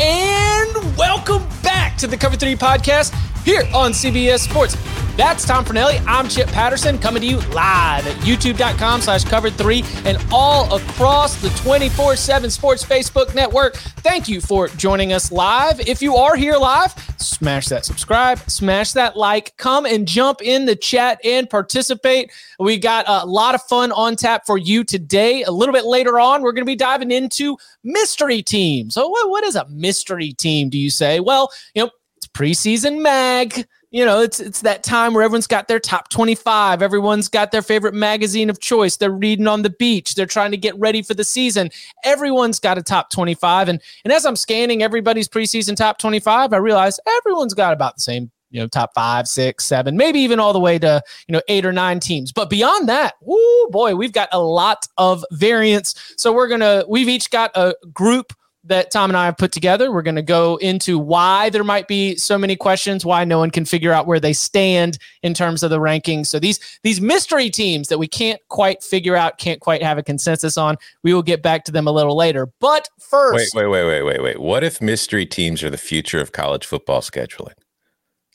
And welcome back to the Cover 3 podcast here on CBS Sports. That's Tom Fornelli. I'm Chip Patterson coming to you live at youtube.com slash cover three and all across the 24 7 Sports Facebook network. Thank you for joining us live. If you are here live, smash that subscribe, smash that like, come and jump in the chat and participate. We got a lot of fun on tap for you today. A little bit later on, we're going to be diving into mystery teams. So, what, is a mystery team, do you say? Well, you know, preseason mag you know, it's it's that time where everyone's got their top 25, everyone's got their favorite magazine of choice. They're reading on the beach, they're trying to get ready for the season. Everyone's got a top 25 and and as I'm scanning everybody's preseason top 25, I realize everyone's got about the same you know, top five, six, seven, maybe even all the way to, you know, eight or nine teams. But beyond that, oh boy, we've got a lot of variance. So we're going to, we've each got a group that Tom and I have put together. We're going to go into why there might be so many questions, why no one can figure out where they stand in terms of the rankings. So these these mystery teams that we can't quite figure out, can't quite have a consensus on, we will get back to them a little later. But first, wait, wait, wait, wait, wait, wait. What if mystery teams are the future of college football scheduling?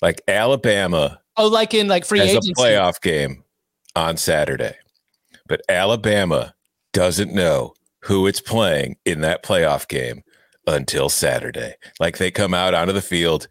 Like Alabama, oh, like in like free has agency. a playoff game on Saturday, but Alabama doesn't know who it's playing in that playoff game until Saturday. Like they come out onto the field,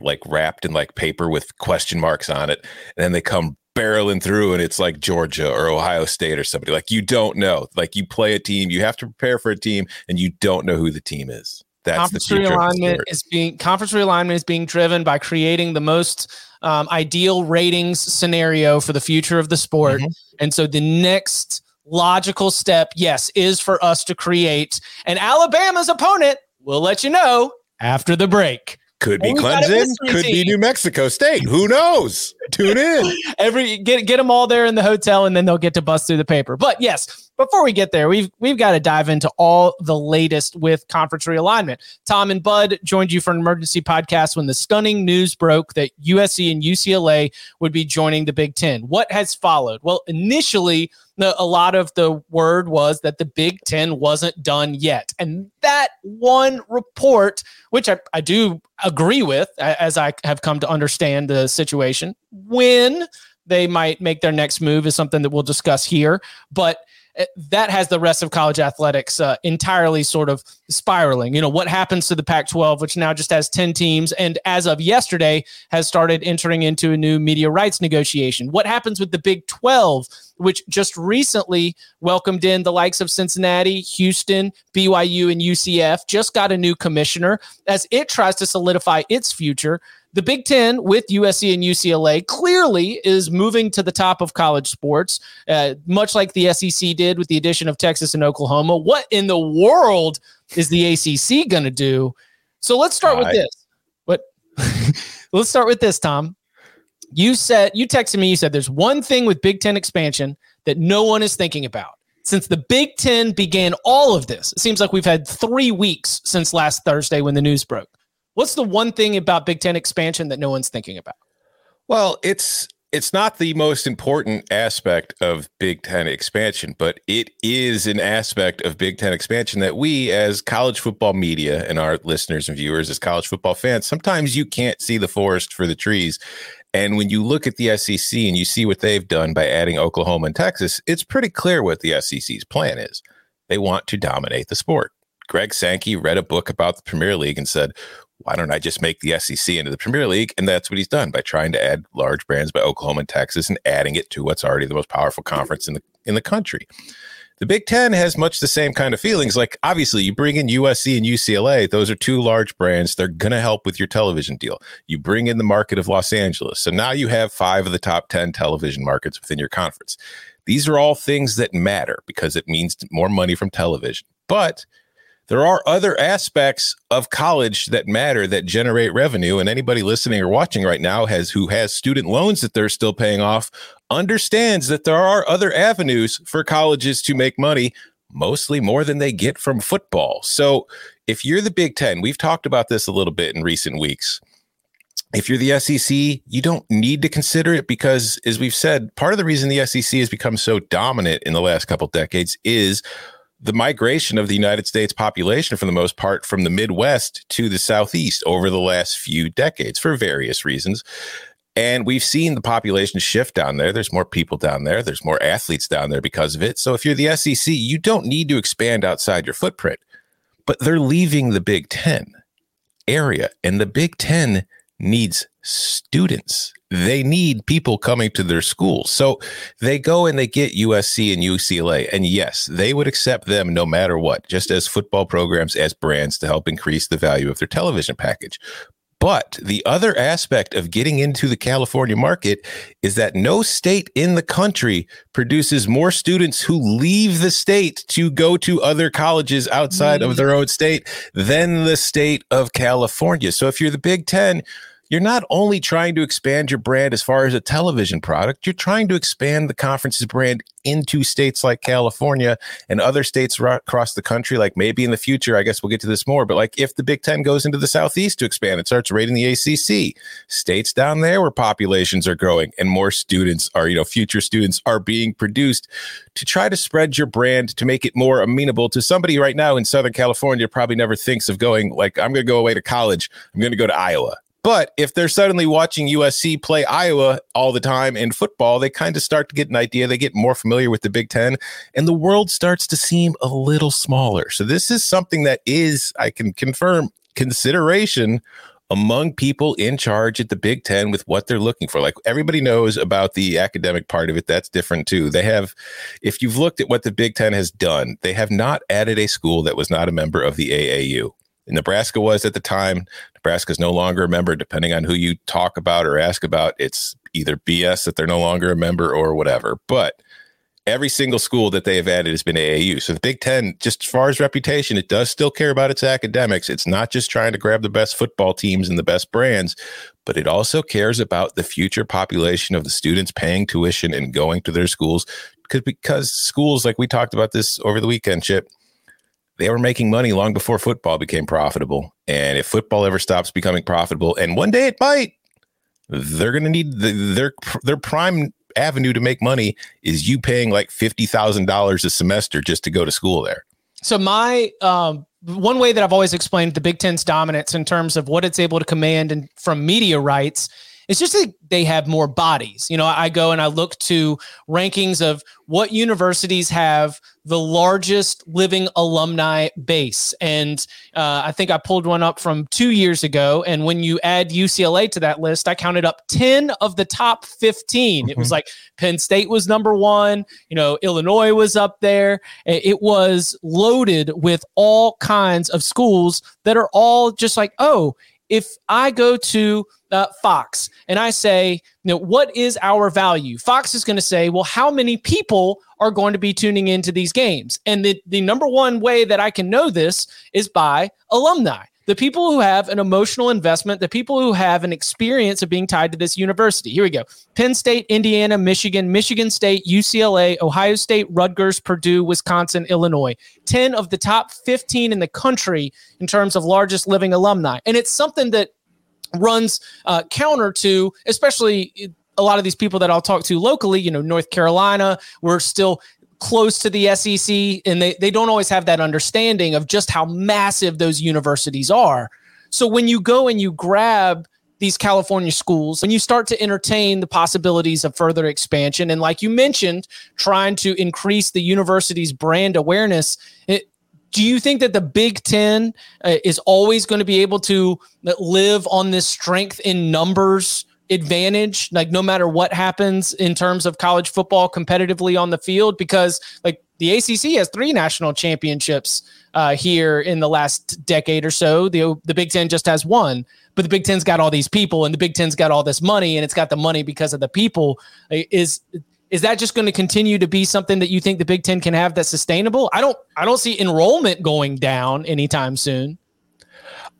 like wrapped in like paper with question marks on it, and then they come barreling through, and it's like Georgia or Ohio State or somebody. Like you don't know. Like you play a team, you have to prepare for a team, and you don't know who the team is. That's conference realignment is being conference realignment is being driven by creating the most um, ideal ratings scenario for the future of the sport, mm-hmm. and so the next logical step, yes, is for us to create an Alabama's opponent. We'll let you know after the break. Could be Clemson, could team. be New Mexico State. Who knows? Tune in. Every get get them all there in the hotel, and then they'll get to bust through the paper. But yes, before we get there, we've we've got to dive into all the latest with conference realignment. Tom and Bud joined you for an emergency podcast when the stunning news broke that USC and UCLA would be joining the Big Ten. What has followed? Well, initially the, a lot of the word was that the Big Ten wasn't done yet. And that one report, which I, I do agree with, as I have come to understand the situation, when they might make their next move is something that we'll discuss here. But that has the rest of college athletics uh, entirely sort of spiraling. You know, what happens to the Pac 12, which now just has 10 teams and as of yesterday has started entering into a new media rights negotiation? What happens with the Big 12, which just recently welcomed in the likes of Cincinnati, Houston, BYU, and UCF, just got a new commissioner as it tries to solidify its future? the Big Ten with USC and UCLA clearly is moving to the top of college sports, uh, much like the SEC did with the addition of Texas and Oklahoma. What in the world is the ACC going to do? So let's start with this. What? let's start with this, Tom. You said you texted me. You said there's one thing with Big Ten expansion that no one is thinking about. Since the Big Ten began all of this, it seems like we've had three weeks since last Thursday when the news broke. What's the one thing about Big Ten expansion that no one's thinking about? Well, it's it's not the most important aspect of Big Ten expansion, but it is an aspect of Big Ten expansion that we, as college football media and our listeners and viewers, as college football fans, sometimes you can't see the forest for the trees. And when you look at the SEC and you see what they've done by adding Oklahoma and Texas, it's pretty clear what the SEC's plan is. They want to dominate the sport. Greg Sankey read a book about the Premier League and said, why don't I just make the SEC into the Premier League? And that's what he's done by trying to add large brands by Oklahoma and Texas and adding it to what's already the most powerful conference in the in the country. The Big Ten has much the same kind of feelings. Like, obviously, you bring in USC and UCLA, those are two large brands. They're going to help with your television deal. You bring in the market of Los Angeles. So now you have five of the top 10 television markets within your conference. These are all things that matter because it means more money from television. But there are other aspects of college that matter that generate revenue and anybody listening or watching right now has who has student loans that they're still paying off understands that there are other avenues for colleges to make money mostly more than they get from football. So if you're the big 10 we've talked about this a little bit in recent weeks. If you're the SEC, you don't need to consider it because, as we've said, part of the reason the SEC has become so dominant in the last couple decades is the migration of the United States population, for the most part, from the Midwest to the Southeast over the last few decades for various reasons. And we've seen the population shift down there. There's more people down there. There's more athletes down there because of it. So if you're the SEC, you don't need to expand outside your footprint. But they're leaving the Big Ten area, and the Big Ten needs students they need people coming to their schools. So they go and they get USC and UCLA. And yes, they would accept them no matter what, just as football programs, as brands to help increase the value of their television package. But the other aspect of getting into the California market is that no state in the country produces more students who leave the state to go to other colleges outside mm. of their own state than the state of California. So if you're the Big Ten, you're not only trying to expand your brand as far as a television product, you're trying to expand the conference's brand into states like California and other states across the country. Like maybe in the future, I guess we'll get to this more, but like if the Big Ten goes into the Southeast to expand, it starts raiding the ACC. States down there where populations are growing and more students are, you know, future students are being produced to try to spread your brand to make it more amenable to somebody right now in Southern California probably never thinks of going like, I'm going to go away to college. I'm going to go to Iowa but if they're suddenly watching USC play Iowa all the time in football, they kind of start to get an idea. They get more familiar with the Big Ten, and the world starts to seem a little smaller. So, this is something that is, I can confirm, consideration among people in charge at the Big Ten with what they're looking for. Like everybody knows about the academic part of it. That's different too. They have, if you've looked at what the Big Ten has done, they have not added a school that was not a member of the AAU. Nebraska was at the time. Nebraska is no longer a member, depending on who you talk about or ask about. It's either BS that they're no longer a member or whatever. But every single school that they have added has been AAU. So the Big Ten, just as far as reputation, it does still care about its academics. It's not just trying to grab the best football teams and the best brands, but it also cares about the future population of the students paying tuition and going to their schools. Because schools, like we talked about this over the weekend, Chip, they were making money long before football became profitable. And if football ever stops becoming profitable, and one day it might, they're going to need the, their their prime avenue to make money is you paying like fifty thousand dollars a semester just to go to school there. So my um, one way that I've always explained the Big Ten's dominance in terms of what it's able to command and from media rights it's just that they have more bodies. You know, I go and I look to rankings of what universities have the largest living alumni base. And uh, I think I pulled one up from two years ago. And when you add UCLA to that list, I counted up 10 of the top 15. Mm-hmm. It was mm-hmm. like Penn State was number one, you know, Illinois was up there. It was loaded with all kinds of schools that are all just like, oh, if I go to uh, Fox and I say, you know, what is our value? Fox is going to say, well, how many people are going to be tuning into these games? And the, the number one way that I can know this is by alumni. The people who have an emotional investment, the people who have an experience of being tied to this university. Here we go Penn State, Indiana, Michigan, Michigan State, UCLA, Ohio State, Rutgers, Purdue, Wisconsin, Illinois. 10 of the top 15 in the country in terms of largest living alumni. And it's something that runs uh, counter to, especially a lot of these people that I'll talk to locally, you know, North Carolina, we're still close to the SEC and they, they don't always have that understanding of just how massive those universities are. So when you go and you grab these California schools and you start to entertain the possibilities of further expansion, and like you mentioned, trying to increase the university's brand awareness, it, do you think that the Big Ten uh, is always going to be able to live on this strength in numbers advantage, like no matter what happens in terms of college football competitively on the field? Because like the ACC has three national championships uh, here in the last decade or so. The the Big Ten just has one, but the Big Ten's got all these people, and the Big Ten's got all this money, and it's got the money because of the people. Is is that just going to continue to be something that you think the Big Ten can have that's sustainable? I don't I don't see enrollment going down anytime soon.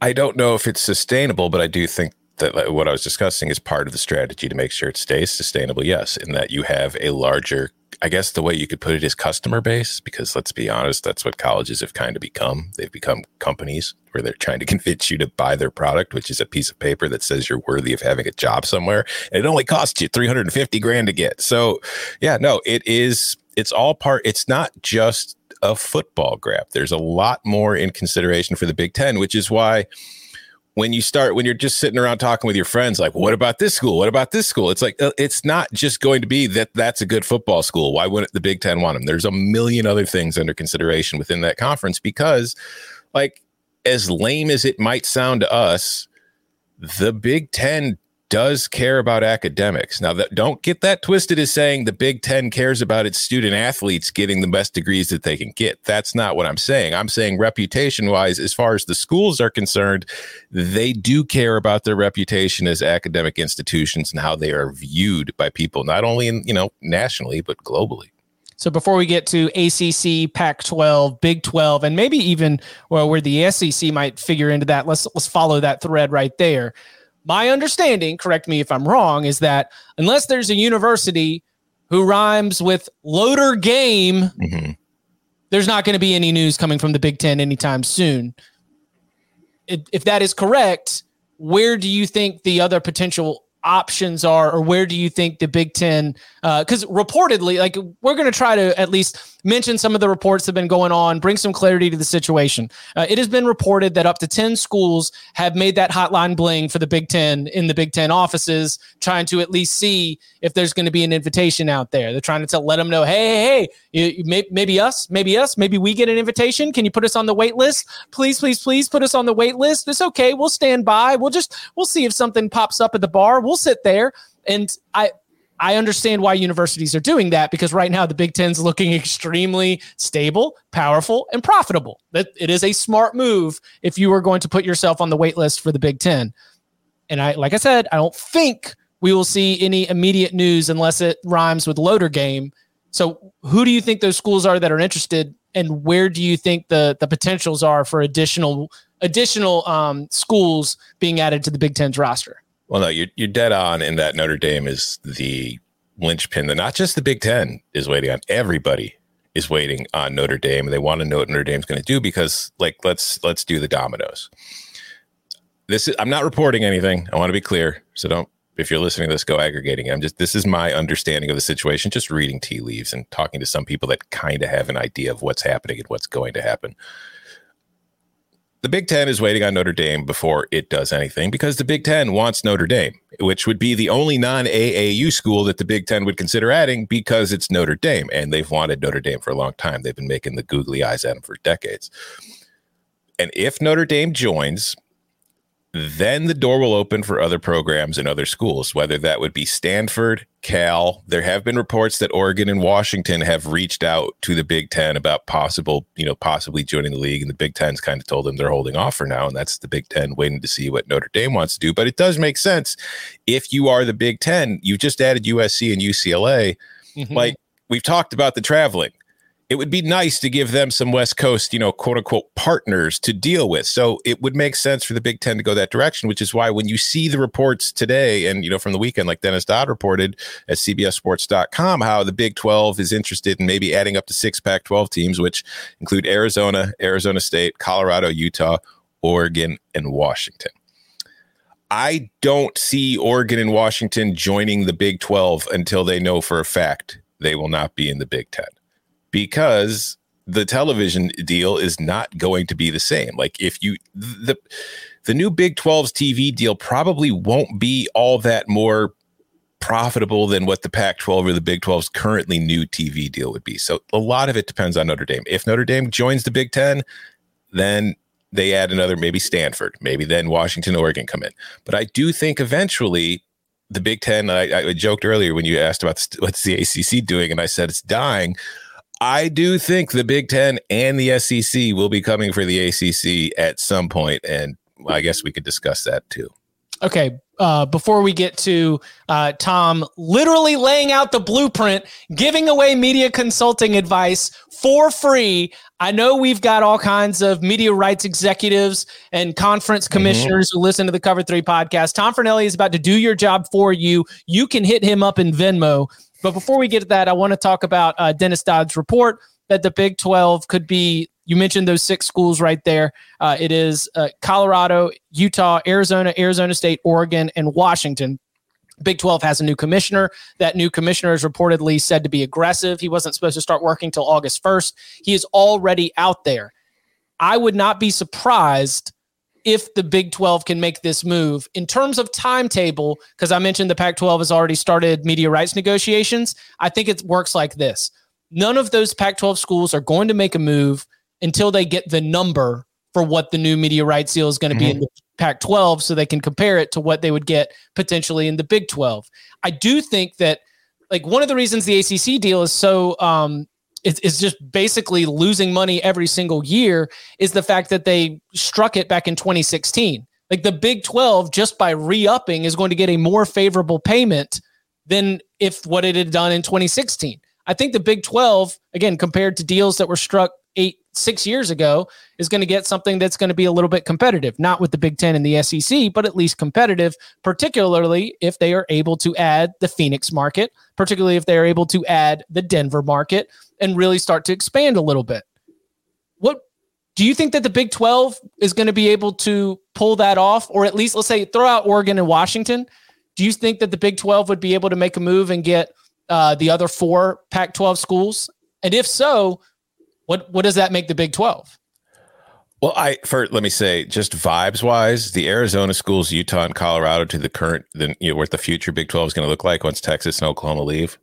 I don't know if it's sustainable, but I do think that what I was discussing is part of the strategy to make sure it stays sustainable. Yes, in that you have a larger, I guess the way you could put it is customer base, because let's be honest, that's what colleges have kind of become. They've become companies where they're trying to convince you to buy their product, which is a piece of paper that says you're worthy of having a job somewhere. And it only costs you 350 grand to get. So, yeah, no, it is, it's all part, it's not just a football grab. There's a lot more in consideration for the Big Ten, which is why when you start when you're just sitting around talking with your friends like what about this school? What about this school? It's like uh, it's not just going to be that that's a good football school. Why wouldn't the big 10 want them there's a million other things under consideration within that conference because like as lame as it might sound to us the big 10 does care about academics. Now, that, don't get that twisted as saying the Big Ten cares about its student athletes getting the best degrees that they can get. That's not what I'm saying. I'm saying reputation wise, as far as the schools are concerned, they do care about their reputation as academic institutions and how they are viewed by people, not only in, you know, nationally, but globally. So before we get to ACC, Pac-12, Big 12, and maybe even well, where the SEC might figure into that, let's let's follow that thread right there my understanding, correct me if I'm wrong, is that unless there's a university who rhymes with loader game, mm-hmm. there's not going to be any news coming from the Big Ten anytime soon. If that is correct, where do you think the other potential options are, or where do you think the Big Ten? Because uh, reportedly, like we're going to try to at least mention some of the reports that have been going on, bring some clarity to the situation. Uh, it has been reported that up to 10 schools have made that hotline bling for the Big Ten in the Big Ten offices, trying to at least see if there's going to be an invitation out there. They're trying to tell, let them know, hey, hey, hey, may, maybe us, maybe us, maybe we get an invitation. Can you put us on the wait list? Please, please, please put us on the wait list. It's okay. We'll stand by. We'll just, we'll see if something pops up at the bar. We'll sit there. And I, I understand why universities are doing that because right now the Big Ten's looking extremely stable, powerful, and profitable. That it is a smart move if you are going to put yourself on the wait list for the Big Ten. And I, like I said, I don't think we will see any immediate news unless it rhymes with loader game. So, who do you think those schools are that are interested, and where do you think the the potentials are for additional additional um, schools being added to the Big Ten's roster? Well, no, you're, you're dead on in that Notre Dame is the linchpin that not just the Big Ten is waiting on. Everybody is waiting on Notre Dame, and they want to know what Notre Dame's going to do because, like, let's let's do the dominoes. This is I'm not reporting anything. I want to be clear, so don't. If you're listening to this, go aggregating. I'm just this is my understanding of the situation. Just reading tea leaves and talking to some people that kind of have an idea of what's happening and what's going to happen the Big Ten is waiting on Notre Dame before it does anything because the Big Ten wants Notre Dame, which would be the only non AAU school that the Big Ten would consider adding because it's Notre Dame. And they've wanted Notre Dame for a long time. They've been making the googly eyes at them for decades. And if Notre Dame joins, then the door will open for other programs and other schools, whether that would be Stanford, Cal. There have been reports that Oregon and Washington have reached out to the Big Ten about possible, you know, possibly joining the league. And the Big Ten's kind of told them they're holding off for now. And that's the Big Ten waiting to see what Notre Dame wants to do. But it does make sense if you are the Big Ten, you've just added USC and UCLA. Mm-hmm. Like we've talked about the traveling it would be nice to give them some West Coast, you know, quote unquote partners to deal with. So it would make sense for the Big Ten to go that direction, which is why when you see the reports today and, you know, from the weekend, like Dennis Dodd reported at CBSSports.com, how the Big 12 is interested in maybe adding up to six Pac 12 teams, which include Arizona, Arizona State, Colorado, Utah, Oregon, and Washington. I don't see Oregon and Washington joining the Big 12 until they know for a fact they will not be in the Big 10 because the television deal is not going to be the same. Like if you the the new Big 12's TV deal probably won't be all that more profitable than what the Pac 12 or the Big 12's currently new TV deal would be. So a lot of it depends on Notre Dame. If Notre Dame joins the Big 10, then they add another, maybe Stanford, maybe then Washington, Oregon come in. But I do think eventually the Big Ten, I, I joked earlier when you asked about what's the ACC doing, and I said it's dying. I do think the Big Ten and the SEC will be coming for the ACC at some point, and I guess we could discuss that too. Okay, uh, before we get to uh, Tom literally laying out the blueprint, giving away media consulting advice for free. I know we've got all kinds of media rights executives and conference mm-hmm. commissioners mm-hmm. who listen to the Cover Three podcast. Tom Fornelli is about to do your job for you. You can hit him up in Venmo. But before we get to that, I want to talk about uh, Dennis Dodd's report that the Big 12 could be you mentioned those six schools right there. Uh, it is uh, Colorado, Utah, Arizona, Arizona State, Oregon, and Washington. Big 12 has a new commissioner. That new commissioner is reportedly said to be aggressive. He wasn't supposed to start working till August 1st. He is already out there. I would not be surprised if the Big 12 can make this move. In terms of timetable, because I mentioned the Pac 12 has already started media rights negotiations, I think it works like this. None of those Pac 12 schools are going to make a move until they get the number for what the new media rights deal is going to mm-hmm. be in the Pac 12 so they can compare it to what they would get potentially in the Big 12. I do think that, like, one of the reasons the ACC deal is so, um, is, is just basically losing money every single year is the fact that they struck it back in 2016. Like, the Big 12, just by re upping, is going to get a more favorable payment than if what it had done in 2016. I think the Big 12, again, compared to deals that were struck six years ago is going to get something that's going to be a little bit competitive, not with the Big Ten and the SEC, but at least competitive, particularly if they are able to add the Phoenix market, particularly if they are able to add the Denver market and really start to expand a little bit. What do you think that the Big 12 is going to be able to pull that off, or at least let's say throw out Oregon and Washington? Do you think that the Big 12 would be able to make a move and get uh, the other four Pac 12 schools? And if so, what what does that make the Big Twelve? Well, I for let me say, just vibes wise, the Arizona schools, Utah and Colorado, to the current, the you know what the future Big Twelve is going to look like once Texas and Oklahoma leave,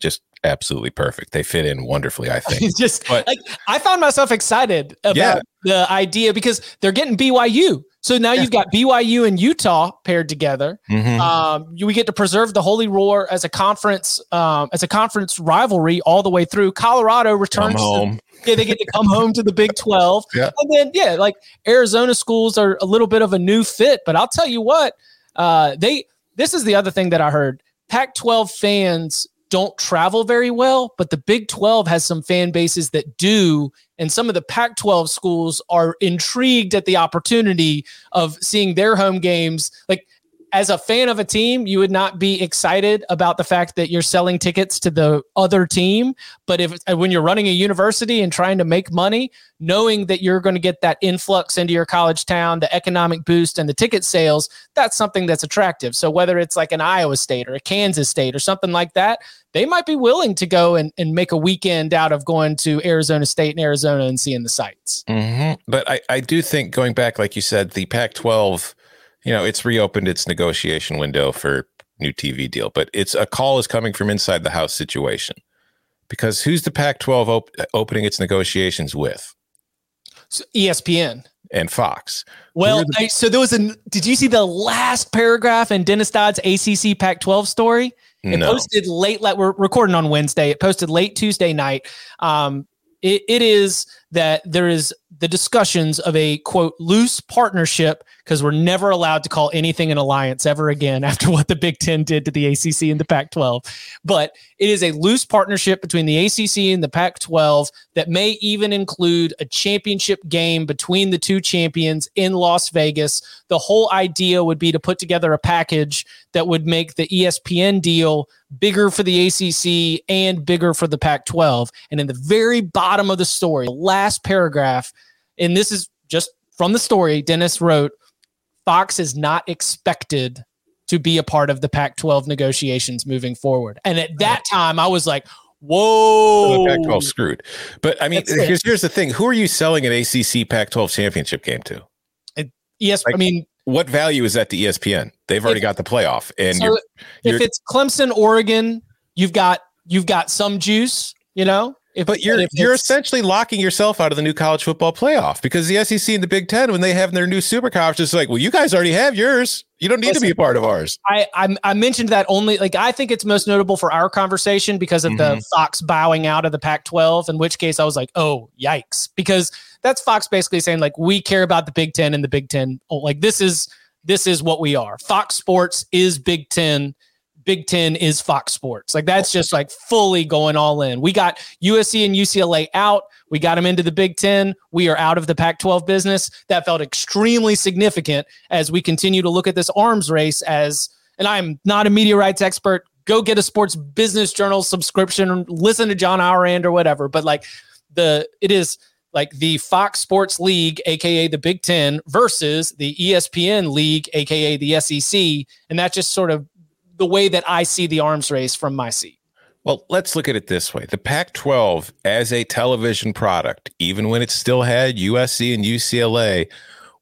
just absolutely perfect. They fit in wonderfully, I think. just but, like I found myself excited about yeah. the idea because they're getting BYU. So now yeah. you've got BYU and Utah paired together. Mm-hmm. Um, we get to preserve the Holy War as a conference, um, as a conference rivalry all the way through. Colorado returns home. To, yeah, they get to come home to the Big Twelve. Yeah. And then yeah, like Arizona schools are a little bit of a new fit, but I'll tell you what, uh, they. This is the other thing that I heard. Pac-12 fans don't travel very well, but the Big 12 has some fan bases that do. And some of the Pac 12 schools are intrigued at the opportunity of seeing their home games. Like, as a fan of a team, you would not be excited about the fact that you're selling tickets to the other team. But if uh, when you're running a university and trying to make money, knowing that you're going to get that influx into your college town, the economic boost and the ticket sales, that's something that's attractive. So whether it's like an Iowa State or a Kansas State or something like that, they might be willing to go and, and make a weekend out of going to Arizona State and Arizona and seeing the sights. Mm-hmm. But I, I do think going back, like you said, the Pac 12 you know, it's reopened its negotiation window for new TV deal, but it's a call is coming from inside the house situation because who's the Pac-12 op- opening its negotiations with? So ESPN and Fox. Well, the- I, so there was a. Did you see the last paragraph in Dennis Dodd's ACC Pac-12 story? It no. posted late. Like we're recording on Wednesday. It posted late Tuesday night. Um, it, it is that there is the discussions of a quote loose partnership because we're never allowed to call anything an alliance ever again after what the Big Ten did to the ACC and the Pac 12. But it is a loose partnership between the ACC and the Pac 12 that may even include a championship game between the two champions in Las Vegas. The whole idea would be to put together a package that would make the ESPN deal bigger for the ACC and bigger for the Pac 12. And in the very bottom of the story, last paragraph, and this is just from the story, Dennis wrote Fox is not expected to be a part of the Pac 12 negotiations moving forward. And at that time, I was like, whoa. The Pac 12 screwed. But I mean, here's, here's the thing who are you selling an ACC Pac 12 championship game to? yes, like, I mean, what value is that to ESPN? They've already If- got the playoff, and So you're, if you're it's Clemson, Oregon, you've got you've got some juice, you know. If, but you're you're essentially locking yourself out of the new college football playoff because the SEC and the Big Ten, when they have their new super conference, it's like, well, you guys already have yours. You don't need to be a part of ours. I, I I mentioned that only like I think it's most notable for our conversation because of the Mhm. Fox bowing out of the Pac-12. In which case, I was like, oh yikes, because that's Fox basically saying like we care about the Big Ten and the Big Ten. Oh, like this is this is what we are. Fox Sports is Big Ten. Big Ten is Fox Sports. Like that's just like fully going all in. We got USC and UCLA out. We got them into the Big Ten. We are out of the Pac 12 business. That felt extremely significant as we continue to look at this arms race as, and I'm not a media rights expert. Go get a sports business journal subscription, listen to John Ourand or whatever. But like the, it is like the Fox Sports League, aka the Big Ten, versus the ESPN League, aka the SEC. And that just sort of the way that I see the arms race from my seat. Well, let's look at it this way. The Pac 12 as a television product, even when it still had USC and UCLA,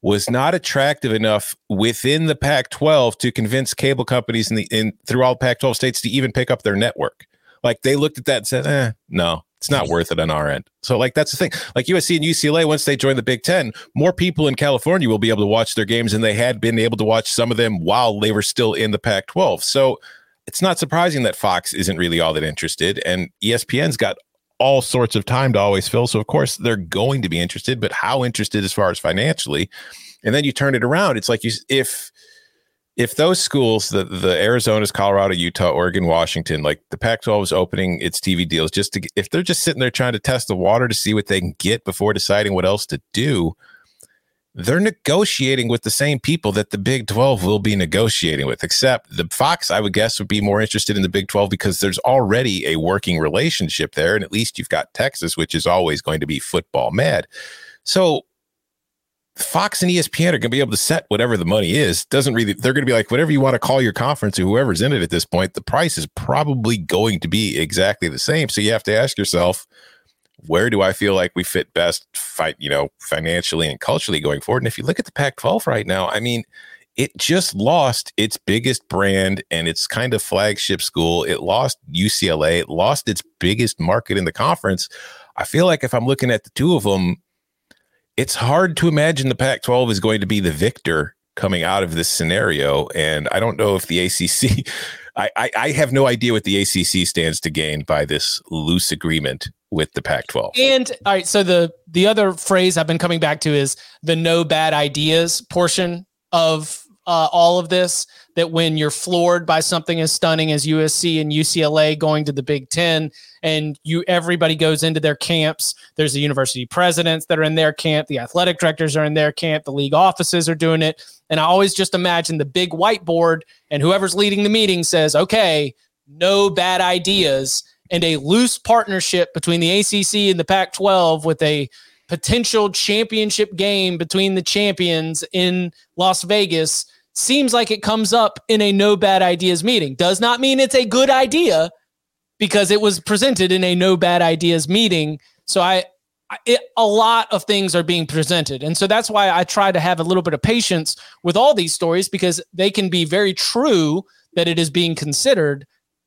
was not attractive enough within the Pac 12 to convince cable companies in the in through all Pac 12 states to even pick up their network. Like they looked at that and said, eh, no, it's not worth it on our end. So, like, that's the thing. Like USC and UCLA, once they join the Big Ten, more people in California will be able to watch their games than they had been able to watch some of them while they were still in the Pac 12. So, it's not surprising that Fox isn't really all that interested, and ESPN's got all sorts of time to always fill. So of course they're going to be interested, but how interested as far as financially? And then you turn it around. It's like you if if those schools, the the Arizona's, Colorado, Utah, Oregon, Washington, like the Pac-12 is opening its TV deals just to if they're just sitting there trying to test the water to see what they can get before deciding what else to do, they're negotiating with the same people that the Big 12 will be negotiating with, except the Fox, I would guess, would be more interested in the Big 12 because there's already a working relationship there. And at least you've got Texas, which is always going to be football mad. So Fox and ESPN are going to be able to set whatever the money is. Doesn't really, they're going to be like, whatever you want to call your conference or whoever's in it at this point, the price is probably going to be exactly the same. So you have to ask yourself, where do I feel like we fit best fight, you know, financially and culturally going forward? And if you look at the Pac 12 right now, I mean, it just lost its biggest brand and its kind of flagship school. It lost UCLA, it lost its biggest market in the conference. I feel like if I'm looking at the two of them, it's hard to imagine the Pac 12 is going to be the victor coming out of this scenario. And I don't know if the ACC, I, I, I have no idea what the ACC stands to gain by this loose agreement with the Pac 12. And all right, so the the other phrase I've been coming back to is the no bad ideas portion of uh, all of this. That when you're floored by something as stunning as USC and UCLA going to the Big Ten, and you everybody goes into their camps. There's the university presidents that are in their camp, the athletic directors are in their camp, the league offices are doing it, and I always just imagine the big whiteboard, and whoever's leading the meeting says, "Okay, no bad ideas." and a loose partnership between the ACC and the Pac 12 with a potential championship game between the champions in Las Vegas seems like it comes up in a no bad ideas meeting. Does not mean it's a good idea because it was presented in a no bad ideas meeting. So I, it, a lot of things are being presented. And so that's why I try to have a little bit of patience with all these stories because they can be very true that it is being considered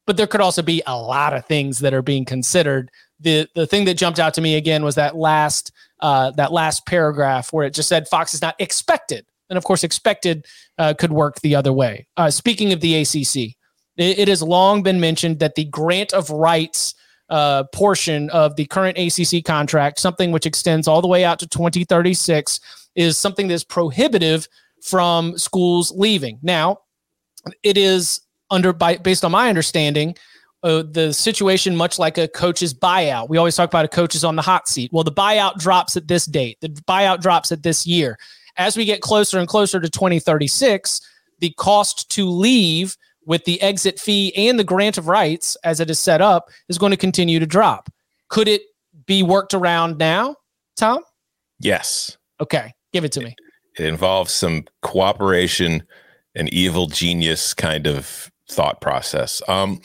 but there could also be a lot of things that are being considered. The the thing that jumped out to me again was that last uh, that last paragraph where it just said Fox is not expected, and of course expected uh, could work the other way. Uh, speaking of the ACC, it, it, has long been mentioned that the grant of rights uh, portion of the current ACC contract, something which extends all the way out to 2036, is something that's prohibitive from schools leaving. Now, it is under by based on my understanding uh, the situation much like a coach's buyout we always talk about a coach is on the hot seat well the buyout drops at this date the buyout drops at this year as we get closer and closer to 2036 the cost to leave with the exit fee and the grant of rights as it is set up is going to continue to drop. Could it be worked around now tom? Yes. Okay give it to me. It involves some cooperation and evil genius kind of thought process. Um,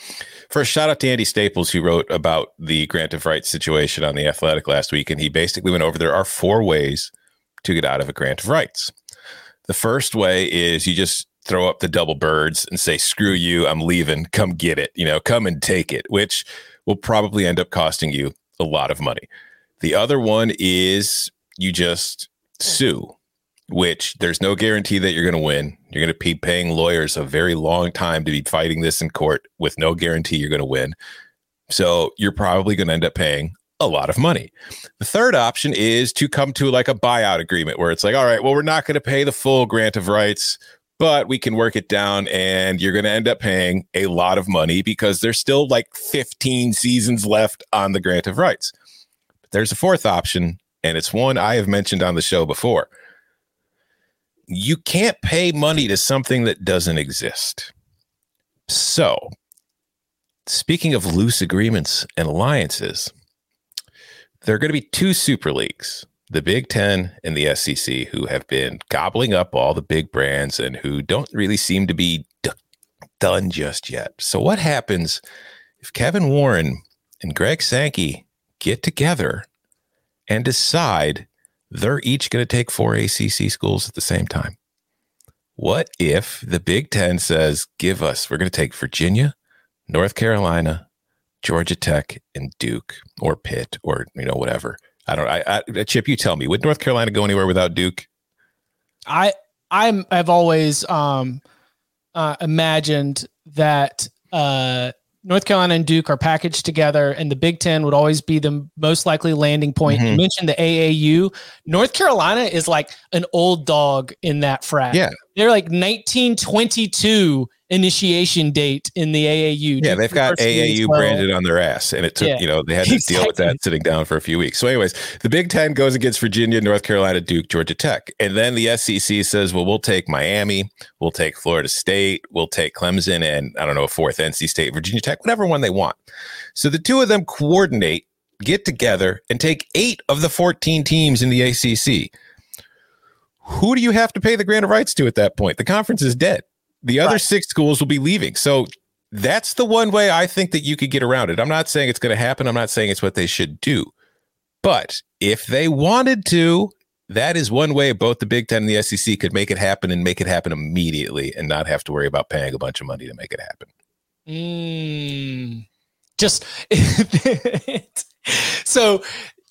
first, shout out to Andy Staples, who wrote about the grant of rights situation on the Athletic last week, and he basically went over there are four ways to get out of a grant of rights. The first way is you just throw up the double birds and say, screw you, I'm leaving, come get it, you know, come and take it, which will probably end up costing you a lot of money. The other one is you just sue, which there's no guarantee that you're going to win. You're going to be paying lawyers a very long time to be fighting this in court with no guarantee you're going to win. So you're probably going to end up paying a lot of money. The third option is to come to like a buyout agreement where it's like, all right, well, we're not going to pay the full grant of rights, but we can work it down and you're going to end up paying a lot of money because there's still like 15 seasons left on the grant of rights. But there's a fourth option, and it's one I have mentioned on the show before. You can't pay money to something that doesn't exist. So, speaking of loose agreements and alliances, there are going to be two super leagues the Big Ten and the SEC, who have been gobbling up all the big brands and who don't really seem to be d- done just yet. So, what happens if Kevin Warren and Greg Sankey get together and decide they're each going to take four ACC schools at the same time? What if the Big Ten says, give us, we're going to take Virginia, North Carolina, Georgia Tech, and Duke, or Pitt, or, you know, whatever? I don't. I, I Chip, you tell me. Would North Carolina go anywhere without Duke? I I'm I've always um uh, imagined that uh North Carolina and Duke are packaged together, and the Big Ten would always be the most likely landing point. Mm-hmm. You mentioned the AAU. North Carolina is like an old dog in that frat. Yeah, they're like 1922 initiation date in the AAU. Yeah, they've got AAU well. branded on their ass, and it took yeah, you know they had to exactly. deal with that sitting down for a few weeks. So, anyways, the Big Ten goes against Virginia, North Carolina, Duke, Georgia Tech, and then the SEC says, "Well, we'll take Miami, we'll take Florida State, we'll take Clemson, and I don't know a fourth NC State, Virginia Tech, whatever one they want." So the two of them coordinate, get together, and take eight of the fourteen teams in the ACC. Who do you have to pay the grant of rights to at that point? The conference is dead. The other right. six schools will be leaving. So that's the one way I think that you could get around it. I'm not saying it's going to happen. I'm not saying it's what they should do. But if they wanted to, that is one way both the Big Ten and the SEC could make it happen and make it happen immediately and not have to worry about paying a bunch of money to make it happen. Mm, just so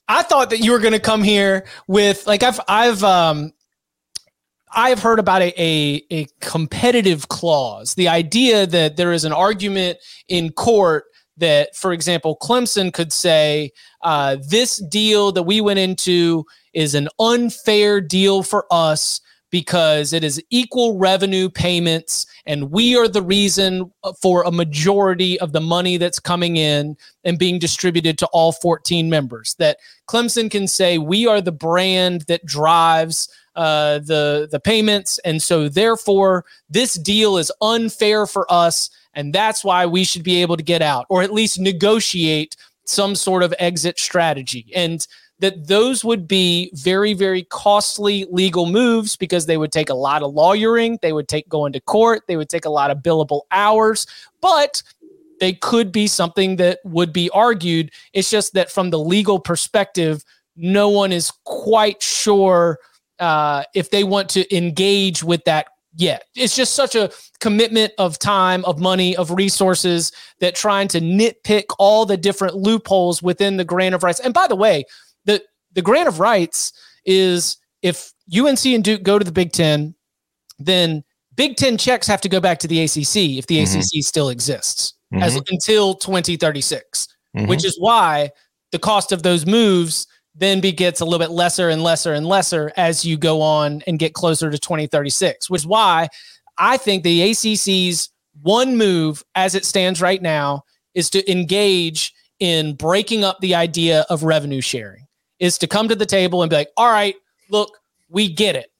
I thought that you were going to come here with like I've I've um I've heard about a, a, a competitive clause, the idea that there is an argument in court that, for example, Clemson could say, uh, this deal that we went into is an unfair deal for us because it is equal revenue payments and we are the reason for a majority of the money that's coming in and being distributed to all 14 members. That clemson can say we are the brand that drives uh, the the payments, and so therefore this deal is unfair for us, and that's why we should be able to get out or at least negotiate some sort of exit strategy. And that those would be very very costly legal moves because they would take a lot of lawyering they would take going to court they would take a lot of billable hours. But they could be something that would be argued. It's just that from the legal perspective no one is quite sure uh, if they want to engage with that yet. It's just such a commitment of time, of money, of resources that trying to nitpick all the different loopholes within the grant of rights. And by the way, the the grant of rights is if UNC and Duke go to the Big Ten, then Big Ten checks have to go back to the ACC if the mm-hmm. ACC still exists mm-hmm. as until 2036, mm-hmm. which is why the cost of those moves then begets a little bit lesser and lesser and lesser as you go on and get closer to 2036, which is why I think the ACC's one move as it stands right now is to engage in breaking up the idea of revenue sharing, is to come to the table and be like, all right, look, we get it.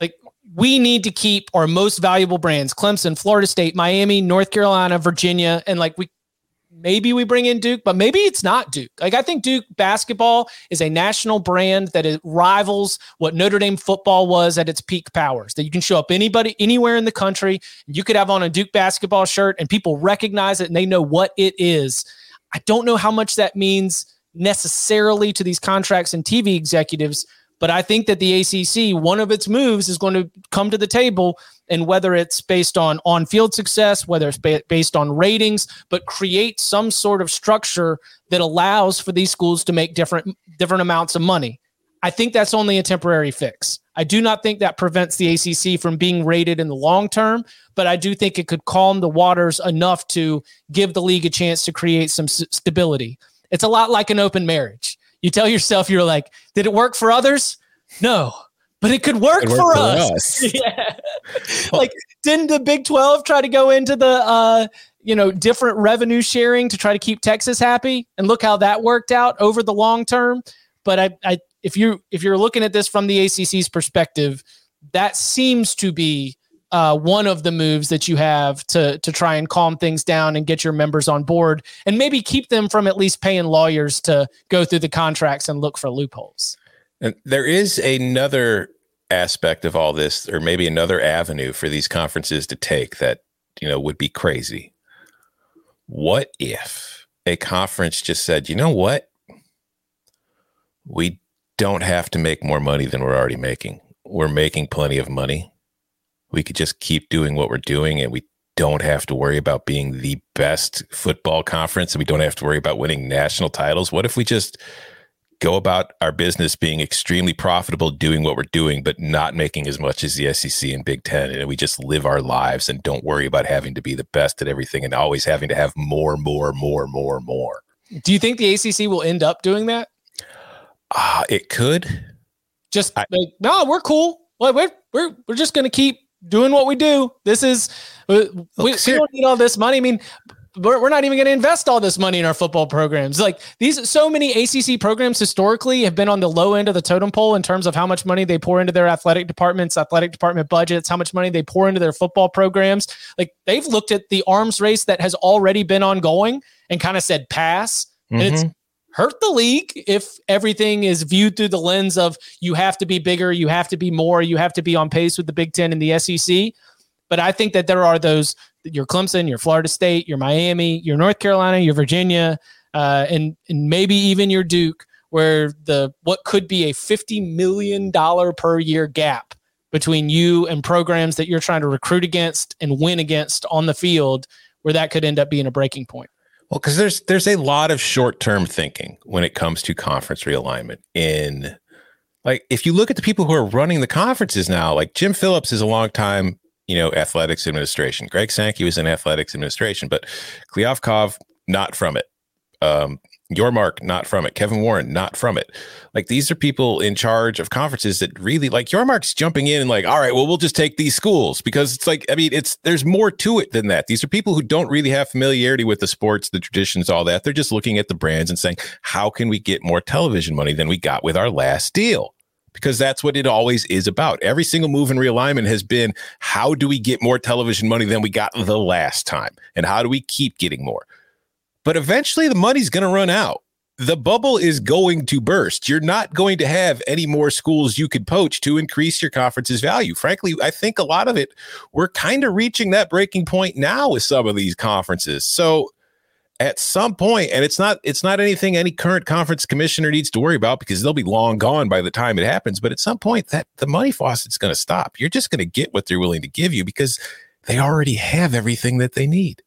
Like, we need to keep our most valuable brands Clemson, Florida State, Miami, North Carolina, Virginia, and like we maybe we bring in Duke, but maybe it's not Duke. Like I think Duke basketball is a national brand that it rivals what Notre Dame football was at its peak powers. That you can show up anybody anywhere in the country, you could have on a Duke basketball shirt and people recognize it and they know what it is. I don't know how much that means necessarily to these contracts and TV executives, But I think that the ACC, one of its moves is going to come to the table, and whether it's based on on field success, whether it's ba- based on ratings, but create some sort of structure that allows for these schools to make different different amounts of money. I think that's only a temporary fix. I do not think that prevents the ACC from being raided in the long term, but I do think it could calm the waters enough to give the league a chance to create some s- stability. It's a lot like an open marriage. You tell yourself, you're like, did it work for others? No, but it could work, It for, for us. us. yeah. like, didn't the Big 12 try to go into the, uh, you know, different revenue sharing to try to keep Texas happy? And look how that worked out over the long term. But I, I, if you if you're looking at this from the ACC's perspective, that seems to be uh, one of the moves that you have to to try and calm things down and get your members on board, and maybe keep them from at least paying lawyers to go through the contracts and look for loopholes. And there is another aspect of all this, or maybe another avenue for these conferences to take that, you know, would be crazy. What if a conference just said, you know what? We don't have to make more money than we're already making. We're making plenty of money. We could just keep doing what we're doing and we don't have to worry about being the best football conference and we don't have to worry about winning national titles. What if we just go about our business being extremely profitable doing what we're doing but not making as much as the SEC and Big 10 and we just live our lives and don't worry about having to be the best at everything and always having to have more more more more more. Do you think the ACC will end up doing that? Ah, it could. Just I- like, no, we're cool. We're we're we're just going to keep doing what we do. This is we, we, we don't need all this money. I mean, we're, we're not even going to invest all this money in our football programs. Like these, so many ACC programs historically have been on the low end of the totem pole in terms of how much money they pour into their athletic departments, athletic department budgets, how much money they pour into their football programs. Like they've looked at the arms race that has already been ongoing and kind of said pass. And it's Mhm. Hurt the league if everything is viewed through the lens of you have to be bigger, you have to be more, you have to be on pace with the Big Ten and the SEC. But I think that there are those your Clemson, your Florida State, your Miami, your North Carolina, your Virginia, uh, and and maybe even your Duke, where the what could be a fifty million dollar per year gap between you and programs that you're trying to recruit against and win against on the field, where that could end up being a breaking point. Well, because there's there's a lot of short term thinking when it comes to conference realignment. In like, if you look at the people who are running the conferences now, like Jim Phillips is a long time, you know, athletics administration. Greg Sankey was in athletics administration, but Kliavkoff not from it. Um, Yormark not from it. Kevin Warren not from it. Like these are people in charge of conferences that really like Yormark's jumping in and like, all right, well, we'll just take these schools because it's like, I mean, it's there's more to it than that. These are people who don't really have familiarity with the sports, the traditions, all that. They're just looking at the brands and saying, how can we get more television money than we got with our last deal? Because that's what it always is about. Every single move in realignment has been how do we get more television money than we got the last time? And how do we keep getting more? But eventually the money's going to run out. The bubble is going to burst. You're not going to have any more schools you could poach to increase your conference's value. Frankly, I think a lot of it, we're kind of reaching that breaking point now with some of these conferences. So at some point, and it's not it's not anything any current conference commissioner needs to worry about because they'll be long gone by the time it happens. But at some point, that the money faucet's going to stop. You're just going to get what they're willing to give you because they already have everything that they need.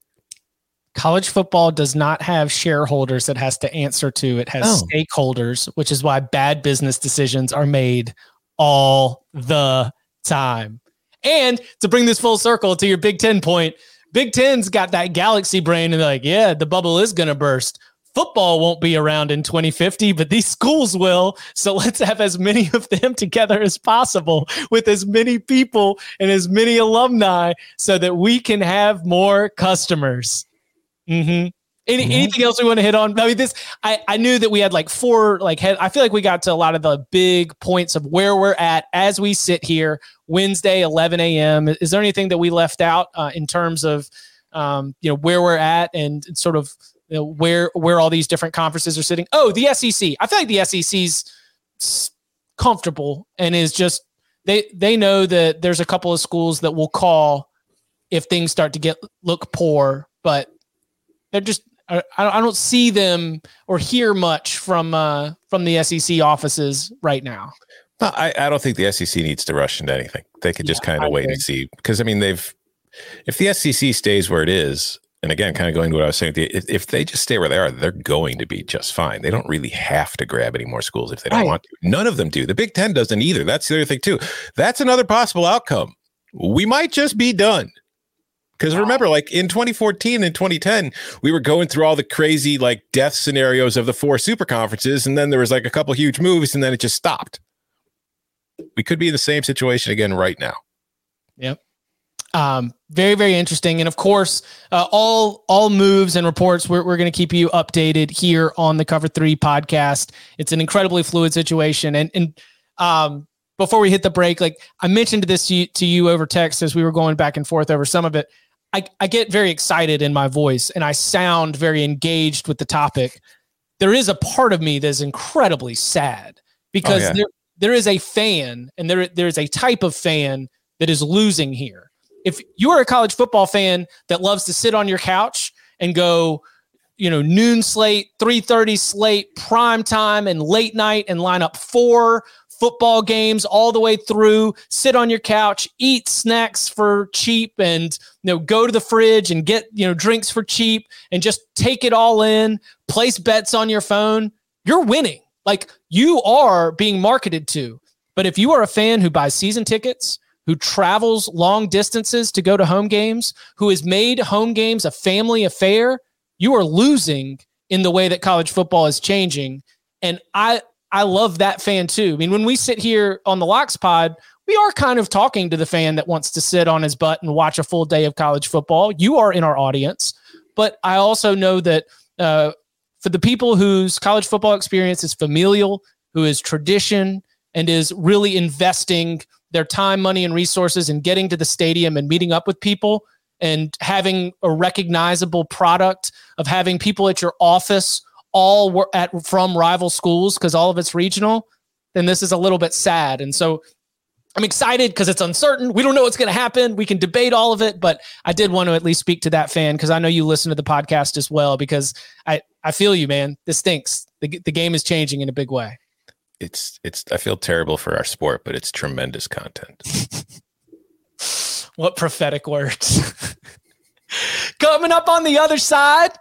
College football does not have shareholders that has to answer to. It has Oh. stakeholders which is why bad business decisions are made all the time. And to bring this full circle to your big 10 point big 10's got that galaxy brain and they're like yeah the bubble is going to burst. Football won't be around in 2050 but these schools will. So let's have as many of them together as possible with as many people and as many alumni so that we can have more customers Mm-hmm. Any, Mhm. Anything else we want to hit on? I mean, this I, I knew that we had like four like head, I feel like we got to a lot of the big points of where we're at as we sit here Wednesday 11 a.m. Is there anything that we left out uh, in terms of um, you know where we're at and sort of you know, where where all these different conferences are sitting? Oh, the SEC. I feel like the SEC's comfortable and is just they they know that there's a couple of schools that will call if things start to get look poor, but they're just I, I don't see them or hear much from uh, from the SEC offices right now. I, I don't think the SEC needs to rush into anything. They could just yeah, kind of wait and see because I mean they've if the SEC stays where it is, and again, kind of going to what I was saying, if they just stay where they are, they're going to be just fine. They don't really have to grab any more schools if they don't right. want to. None of them do. The Big Ten doesn't either. That's the other thing too. That's another possible outcome. We might just be done. Because remember, like in 2014 and 2010, we were going through all the crazy like death scenarios of the four super conferences, and then there was like a couple huge moves, and then it just stopped. We could be in the same situation again right now. Yep. Um, very very interesting, and of course, uh, all all moves and reports. We're we're going to keep you updated here on the Cover Three podcast. It's an incredibly fluid situation, and and um, before we hit the break, like I mentioned this to you, to you over text as we were going back and forth over some of it. I, I get very excited in my voice and I sound very engaged with the topic. There is a part of me that's incredibly sad because oh, yeah. there, there is a fan and there, there is a type of fan that is losing here. If you are a college football fan that loves to sit on your couch and go, you know, noon slate, 3:30 slate, prime time and late night and line up four football games all the way through, sit on your couch, eat snacks for cheap and you know go to the fridge and get, you know, drinks for cheap and just take it all in, place bets on your phone, you're winning. Like you are being marketed to. But if you are a fan who buys season tickets, who travels long distances to go to home games, who has made home games a family affair, you are losing in the way that college football is changing. And I I love that fan too. I mean, when we sit here on the Locks Pod, we are kind of talking to the fan that wants to sit on his butt and watch a full day of college football. You are in our audience, but I also know that uh, for the people whose college football experience is familial, who is tradition, and is really investing their time, money, and resources in getting to the stadium and meeting up with people and having a recognizable product of having people at your office all were at from rival schools because all of it's regional, then this is a little bit sad. And so I'm excited because it's uncertain. We don't know what's going to happen. We can debate all of it, but I did want to at least speak to that fan because I know you listen to the podcast as well. Because I I feel you, man. This stinks. The the game is changing in a big way. It's it's. I feel terrible for our sport, but it's tremendous content. what prophetic words. Coming up on the other side,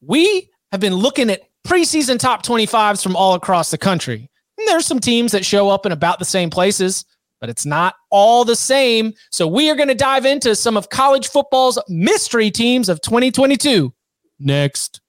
we have been looking at preseason top 25s from all across the country. And there's some teams that show up in about the same places, but it's not all the same. So we are going to dive into some of college football's mystery teams of 2022 next.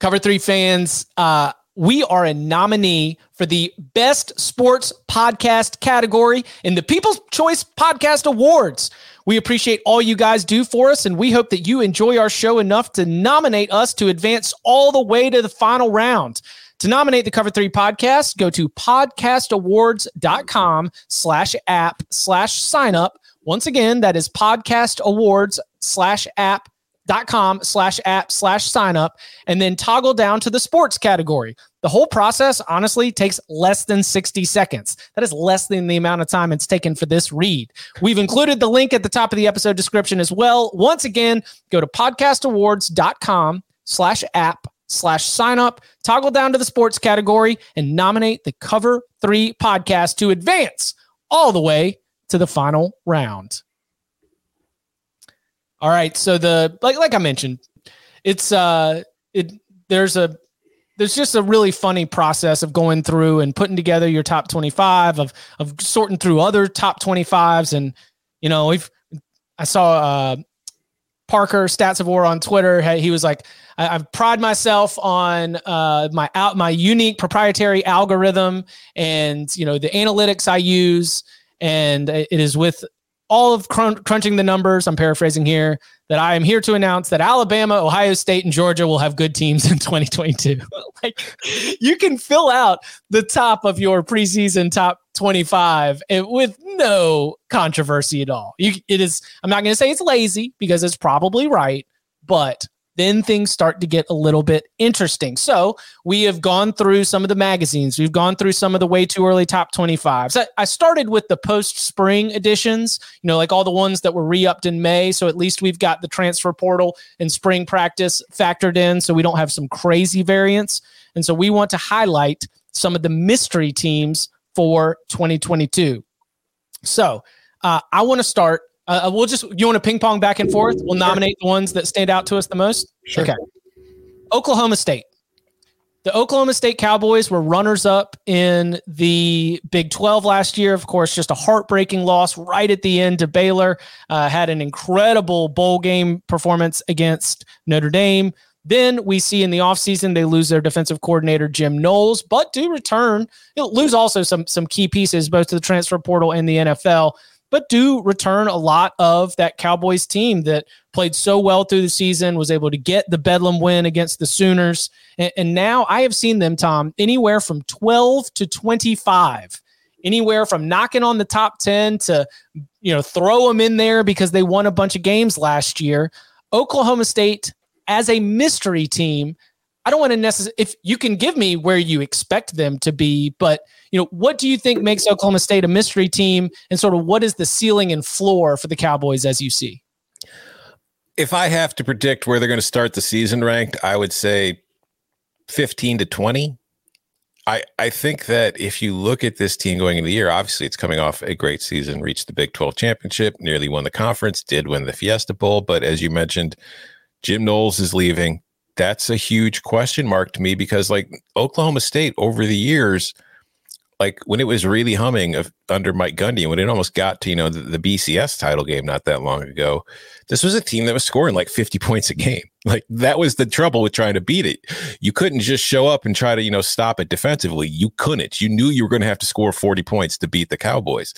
Cover three fans, uh, we are a nominee for the Best Sports Podcast category in the People's Choice Podcast Awards. We appreciate all you guys do for us, and we hope that you enjoy our show enough to nominate us to advance all the way to the final round. To nominate the Cover 3 podcast, go to podcastawards.com slash app slash sign up. Once again, that is podcastawards slash app dot com slash app slash sign up and then toggle down to the sports category. The whole process honestly takes less than 60 seconds. That is less than the amount of time it's taken for this read. We've included the link at the top of the episode description as well. Once again, go to podcastawards.com slash app slash sign up, toggle down to the sports category and nominate the cover three podcast to advance all the way to the final round. All right. So the like like I mentioned, it's uh it there's a there's just a really funny process of going through and putting together your top 25 of of sorting through other top 25s and you know we've I saw uh Parker Stats of War on Twitter. He was like, I, have pride myself on uh, my out my unique proprietary algorithm and you know the analytics I use, and it is with all of crun- crunching the numbers, I'm paraphrasing here, that I am here to announce that Alabama, Ohio State, and Georgia will have good teams in 2022. like you can fill out the top of your preseason top 25 eh, with no controversy at all. You, it is, I'm not going to say it's lazy because it's probably right, but then things start to get a little bit interesting. So we have gone through some of the magazines. We've gone through some of the way too early top 25s. I started with the post spring editions, you know, like all the ones that were re upped in May. So at least we've got the transfer portal and spring practice factored in so we don't have some crazy variants. And so we want to highlight some of the mystery teams for 2022. So uh, I want to start. Uh, we'll just, you want to ping pong back and forth? We'll nominate the ones that stand out to us the most. Sure. Okay. Oklahoma State. The Oklahoma State Cowboys were runners up in the Big 12 last year. Of course, just a heartbreaking loss right at the end to Baylor. Uh, had an incredible bowl game performance against Notre Dame. Then we see in the offseason they lose their defensive coordinator Jim Knowles, but do return. Lose also some some key pieces both to the transfer portal and the NFL but do return a lot of that Cowboys team that played so well through the season, was able to get the Bedlam win against the Sooners. And, and now I have seen them, Tom, anywhere from 12 to 25 anywhere from knocking on the top 10 to you know throw them in there because they won a bunch of games last year oklahoma state as a mystery team i don't want to necessarily if you can give me where you expect them to be but you know, what do you think makes Oklahoma State a mystery team, and sort of what is the ceiling and floor for the Cowboys as you see? If I have to predict where they're going to start the season ranked, I would say 15 to 20. I, I think that if you look at this team going into the year, obviously it's coming off a great season, reached the Big 12 championship, nearly won the conference, did win the Fiesta Bowl. But as you mentioned, Jim Knowles is leaving. That's a huge question mark to me because, like Oklahoma State over the years, like when it was really humming of, under Mike Gundy, when it almost got to you know the, the, BCS title game not that long ago, this was a team that was scoring like 50 points a game. Like that was the trouble with trying to beat it. You couldn't just show up and try to you know stop it defensively. You couldn't. You knew you were going to have to score 40 points to beat the Cowboys.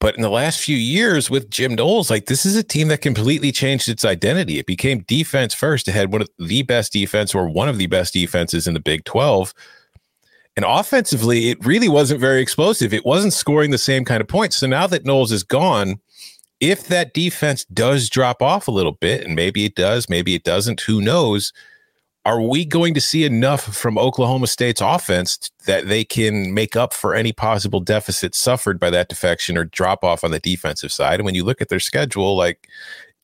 But in the last few years with Jim Knowles, like this is a team that completely changed its identity. It became defense first. It had one of the best defense or one of the best defenses in the Big 12 and offensively, it really wasn't very explosive. It wasn't scoring the same kind of points. So now that Knowles is gone, if that defense does drop off a little bit, and maybe it does, maybe it doesn't, who knows? Are we going to see enough from Oklahoma State's offense that they can make up for any possible deficit suffered by that defection or drop off on the defensive side? And when you look at their schedule, like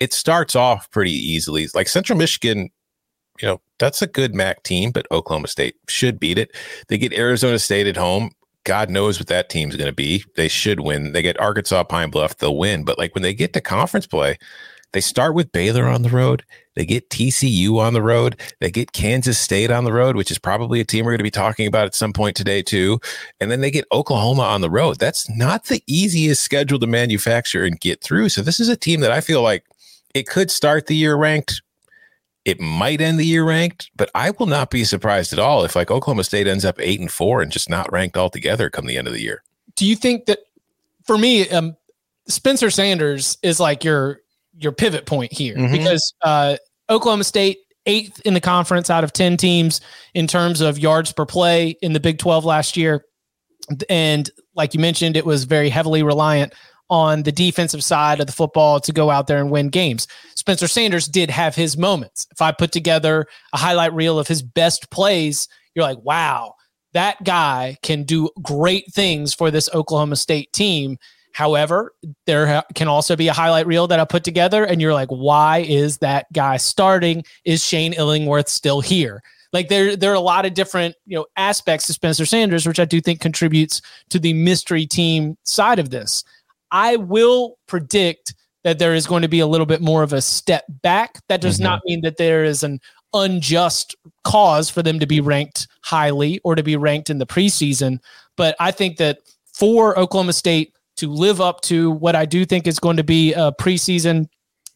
it starts off pretty easily. Like Central Michigan you know, that's a good MAC team, but Oklahoma State should beat it. They get Arizona State at home. God knows what that team's going to be. They should win. They get Arkansas Pine Bluff, they'll win. But like when they get to conference play, they start with Baylor on the road. They get TCU on the road. They get Kansas State on the road, which is probably a team we're going to be talking about at some point today, too. And then they get Oklahoma on the road. That's not the easiest schedule to manufacture and get through. So this is a team that I feel like it could start the year ranked it might end the year ranked, but I will not be surprised at all if like Oklahoma State ends up eight and four and just not ranked altogether come the end of the year. Do you think that for me, um, Spencer Sanders is like your your pivot point here mm-hmm. because uh, Oklahoma State eighth in the conference out of ten teams in terms of yards per play in the Big Twelve last year, and like you mentioned, it was very heavily reliant on the defensive side of the football to go out there and win games. Spencer Sanders did have his moments. If I put together a highlight reel of his best plays, you're like, wow, that guy can do great things for this Oklahoma State team. However, there can also be a highlight reel that I put together, and you're like, why is that guy starting? Is Shane Illingworth still here? Like there, there are a lot of different you know aspects to Spencer Sanders, which I do think contributes to the mystery team side of this. I will predict that there is going to be a little bit more of a step back. That does mm-hmm. not mean that there is an unjust cause for them to be ranked highly or to be ranked in the preseason. But I think that for Oklahoma State to live up to what I do think is going to be a preseason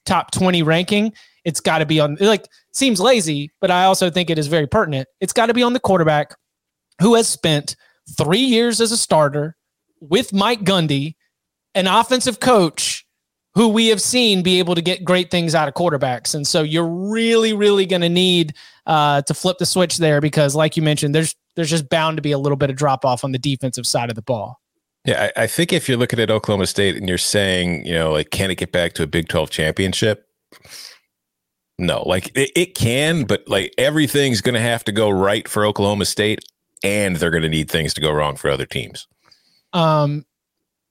top 20 ranking, it's got to be on like seems lazy, but I also think it is very pertinent. It's got to be on the quarterback who has spent 3 years as a starter with Mike Gundy an offensive coach who we have seen be able to get great things out of quarterbacks. And so you're really, really going to need uh, to flip the switch there because, like you mentioned, there's there's just bound to be a little bit of drop off on the defensive side of the ball. Yeah, I, I think if you're looking at Oklahoma State and you're saying, you know, like, can it get back to a Big 12 championship? No, like it, it can, but like everything's going to have to go right for Oklahoma State, and they're going to need things to go wrong for other teams. Um,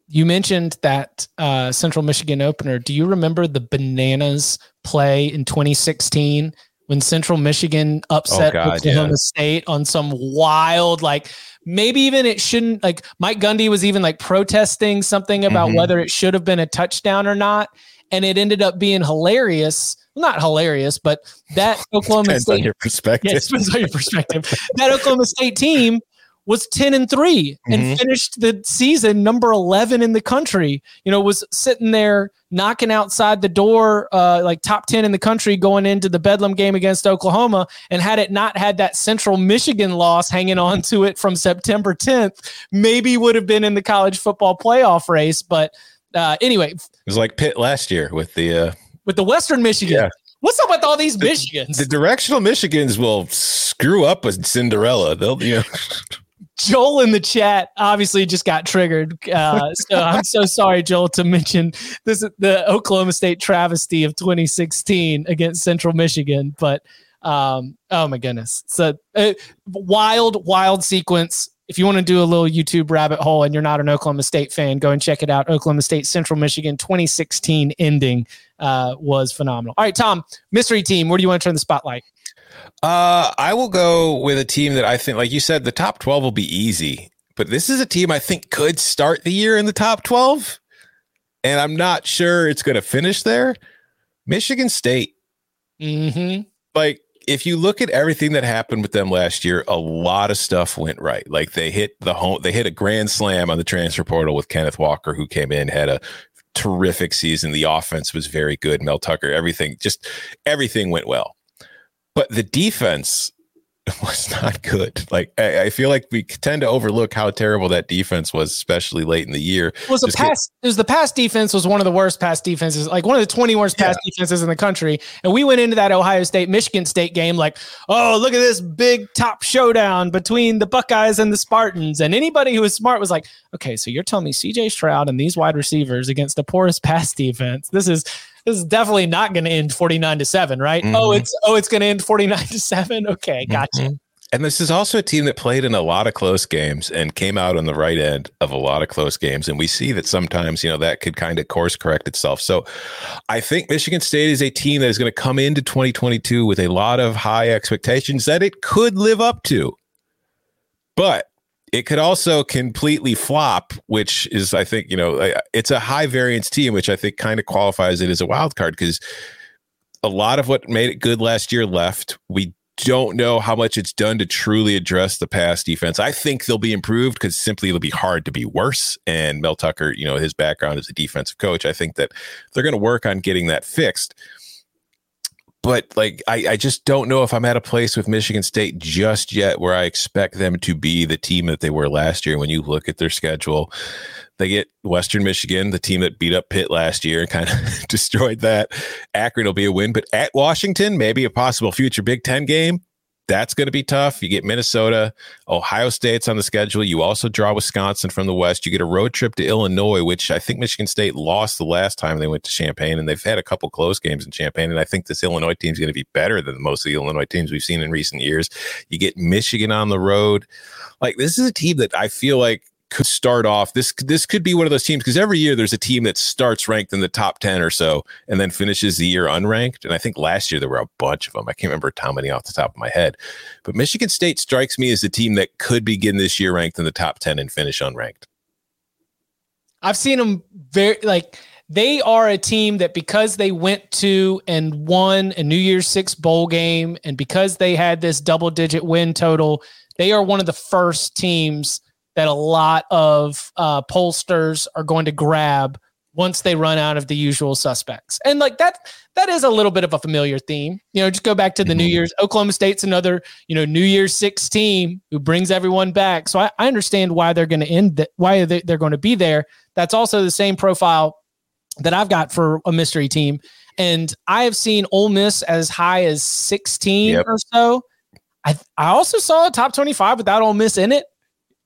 you mentioned that uh, Central Michigan opener. Do you remember the Bananas play in 2016 when Central Michigan upset Oh, God, Oklahoma yeah. State on some wild, like maybe even it shouldn't, like Mike Gundy was even like protesting something about Mhm. whether it should have been a touchdown or not. And it ended up being hilarious. Not hilarious, but that Oklahoma Depends on State your perspective. yeah, depends on your perspective. That Oklahoma State team was 10 and 3 and Mhm. finished the season number 11 in the country. You know, was sitting there knocking outside the door, uh, like top 10 in the country going into the Bedlam game against Oklahoma. And had it not had that Central Michigan loss hanging on to it from September 10th, maybe would have been in the college football playoff race. But uh, anyway, It was like Pitt last year with the uh, with the Western Michigan, Yeah. what's up with all these Michigans? the directional Michigans will screw up with Cinderella. They'll you know Joel in the chat obviously just got triggered. Uh, so I'm so sorry, Joel, to mention this is the Oklahoma State travesty of 2016 against Central Michigan. But um, oh my goodness, so uh, wild, wild sequence. If you want to do a little YouTube rabbit hole and you're not an Oklahoma State fan, go and check it out. Oklahoma State Central Michigan 2016 ending uh, was phenomenal. All right, Tom, mystery team. Where do you want to turn the spotlight? Uh, I will go with a team that I think, like you said, the top 12 will be easy. But this is a team I think could start the year in the top 12. And I'm not sure it's going to finish there. Michigan State. Mm-hmm. Like, if you look at everything that happened with them last year, a lot of stuff went right. Like they hit the home, they hit a grand slam on the transfer portal with Kenneth Walker, who came in, had a terrific season. The offense was very good. Mel Tucker, everything, just everything went well. But the defense was not good. Like I, I feel like we tend to overlook how terrible that defense was, especially late in the year. It was a Just get- pass. It was the pass defense was one of the worst pass defenses, like one of the 20 worst pass defenses in the country. And we went into that Ohio State Michigan State game like, oh, look at this big top showdown between the Buckeyes and the Spartans. And anybody who was smart was like, okay, so you're telling me CJ Stroud and these wide receivers against the poorest pass defense. This is this is definitely not going to end 49 to 7, right? Oh, Mhm. it's oh, it's going to end 49 to 7. Okay, gotcha. Mhm. And this is also a team that played in a lot of close games and came out on the right end of a lot of close games. And we see that sometimes, you know, that could kind of course correct itself. So I think Michigan State is a team that is going to come into 2022 with a lot of high expectations that it could live up to. But it could also completely flop, which is, I think, you know, it's a high variance team, which I think kind of qualifies it as a wild card because a lot of what made it good last year left. We don't know how much it's done to truly address the pass defense. I think they'll be improved because simply it'll be hard to be worse. And Mel Tucker, you know, his background as a defensive coach, I think that they're going to work on getting that fixed. But like, I, I just don't know if I'm at a place with Michigan State just yet where I expect them to be the team that they were last year. When you look at their schedule, they get Western Michigan, the team that beat up Pitt last year and kind of destroyed that. Akron will be a win, but at Washington, maybe a possible future Big Ten game. That's going to be tough. You get Minnesota, Ohio State's on the schedule. You also draw Wisconsin from the West. You get a road trip to Illinois, which I think Michigan State lost the last time they went to Champaign, and they've had a couple close games in Champaign. And I think this Illinois team is going to be better than most of the Illinois teams we've seen in recent years. You get Michigan on the road. Like this is a team that I feel like could start off this this could be one of those teams because every year there's a team that starts ranked in the top 10 or so and then finishes the year unranked and i think last year there were a bunch of them i can't remember how many off the top of my head but michigan state strikes me as a team that could begin this year ranked in the top 10 and finish unranked. I've seen them very like they are a team that because they went to and won a New Year's Six bowl game, and because they had this double digit win total, they are one of the first teams that a lot of uh, pollsters are going to grab once they run out of the usual suspects. And like that, that is a little bit of a familiar theme. You know, just go back to the New Mhm. Year's. Oklahoma State's another, you know, New Year's Six team who brings everyone back. So I, I understand why they're going to end that, why they, they're going to be there. That's also the same profile that I've got for a mystery team. And I have seen Ole Miss as high as 16 Yep. or so. I, I also saw a top 25 without Ole Miss in it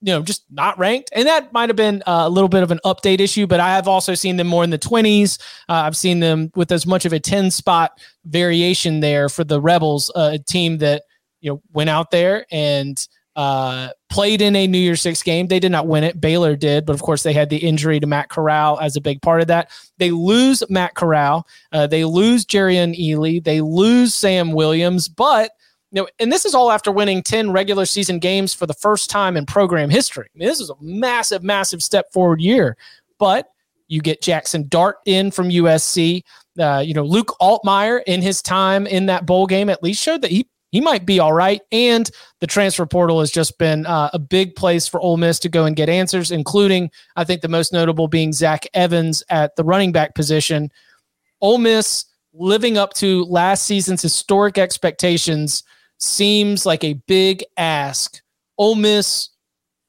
you know, just not ranked. And that might have been uh, a little bit of an update issue, but I have also seen them more in the 20s. Uh, I've seen them with as much of a 10 spot variation there for the Rebels, uh, a team that, you know, went out there and uh, played in a New Year's Six game. They did not win it. Baylor did, but of course they had the injury to Matt Corral as a big part of that. They lose Matt Corral. Uh, they lose Jerrion Ealy. They lose Sam Williams, but you know, and this is all after winning 10 regular season games for the first time in program history. I mean, this is a massive, massive step forward year. But you get Jackson Dart in from USC. Uh, you know, Luke Altmyer in his time in that bowl game at least showed that he he might be all right. And the transfer portal has just been uh, a big place for Ole Miss to go and get answers, including I think the most notable being Zach Evans at the running back position. Ole Miss living up to last season's historic expectations seems like a big ask. Ole Miss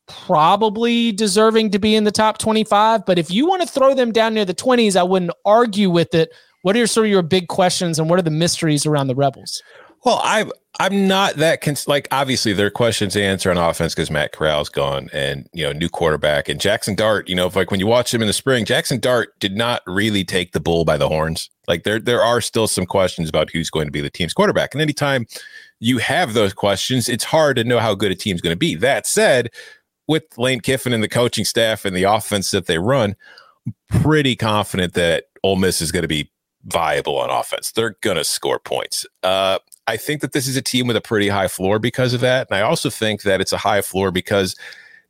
probably deserving to be in the top 25, but if you want to throw them down near the 20s, I wouldn't argue with it. What are sort of your big questions and what are the mysteries around the Rebels? Well, I'm I'm not that cons- like obviously there are questions to answer on offense because Matt Corral's gone and you know new quarterback and Jackson Dart. You know, if like when you watch him in the spring, Jackson Dart did not really take the bull by the horns. Like there there are still some questions about who's going to be the team's quarterback. And anytime you have those questions, it's hard to know how good a team's going to be. That said, with Lane Kiffin and the coaching staff and the offense that they run, pretty confident that Ole Miss is going to be viable on offense. They're going to score points. Uh, I think that this is a team with a pretty high floor because of that. And I also think that it's a high floor because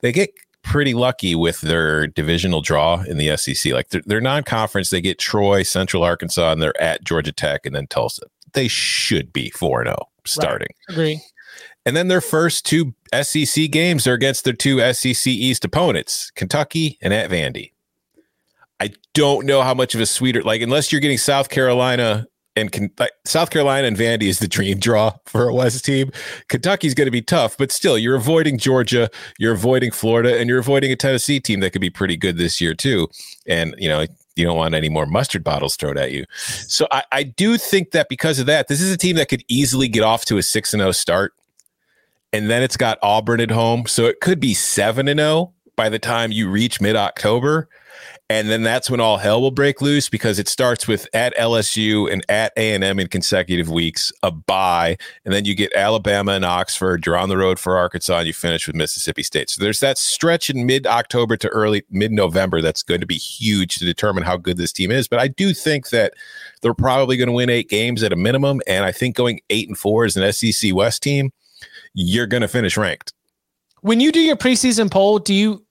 they get pretty lucky with their divisional draw in the SEC. Like they're, they're non conference, they get Troy, Central Arkansas, and they're at Georgia Tech and then Tulsa. They should be 4 0 starting. Right. Agree. And then their first two SEC games are against their two SEC East opponents, Kentucky and at Vandy. I don't know how much of a sweeter, like, unless you're getting South Carolina and can, like, South Carolina and Vandy is the dream draw for a West team. Kentucky's going to be tough, but still, you're avoiding Georgia, you're avoiding Florida, and you're avoiding a Tennessee team that could be pretty good this year too. And you know, you don't want any more mustard bottles thrown at you. So I, I do think that because of that, this is a team that could easily get off to a six and zero start, and then it's got Auburn at home, so it could be seven and zero by the time you reach mid October and then that's when all hell will break loose because it starts with at LSU and at A and M in consecutive weeks, a bye, and then you get Alabama and Oxford. You're on the road for Arkansas, and you finish with Mississippi State. So there's that stretch in mid October to early mid November that's going to be huge to determine how good this team is. But I do think that they're probably going to win eight games at a minimum, and I think going eight and four as an SEC West team, you're going to finish ranked. When you do your preseason poll, do you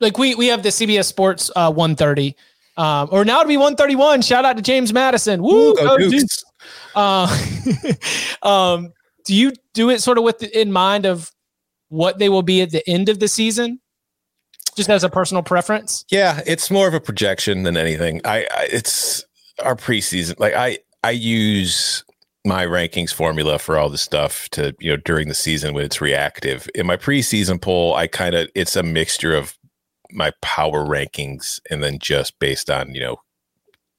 like we we have the CBS Sports uh, 130, um, or now to be 131. Shout out to James Madison. Woo, go Dukes. Uh, um, do you do it sort of with in mind of what they will be at the end of the season? Just as a personal preference. Yeah, it's more of a projection than anything. I, I it's our preseason. Like I I use my rankings formula for all the stuff to you know during the season when it's reactive in my preseason poll i kind of it's a mixture of my power rankings and then just based on you know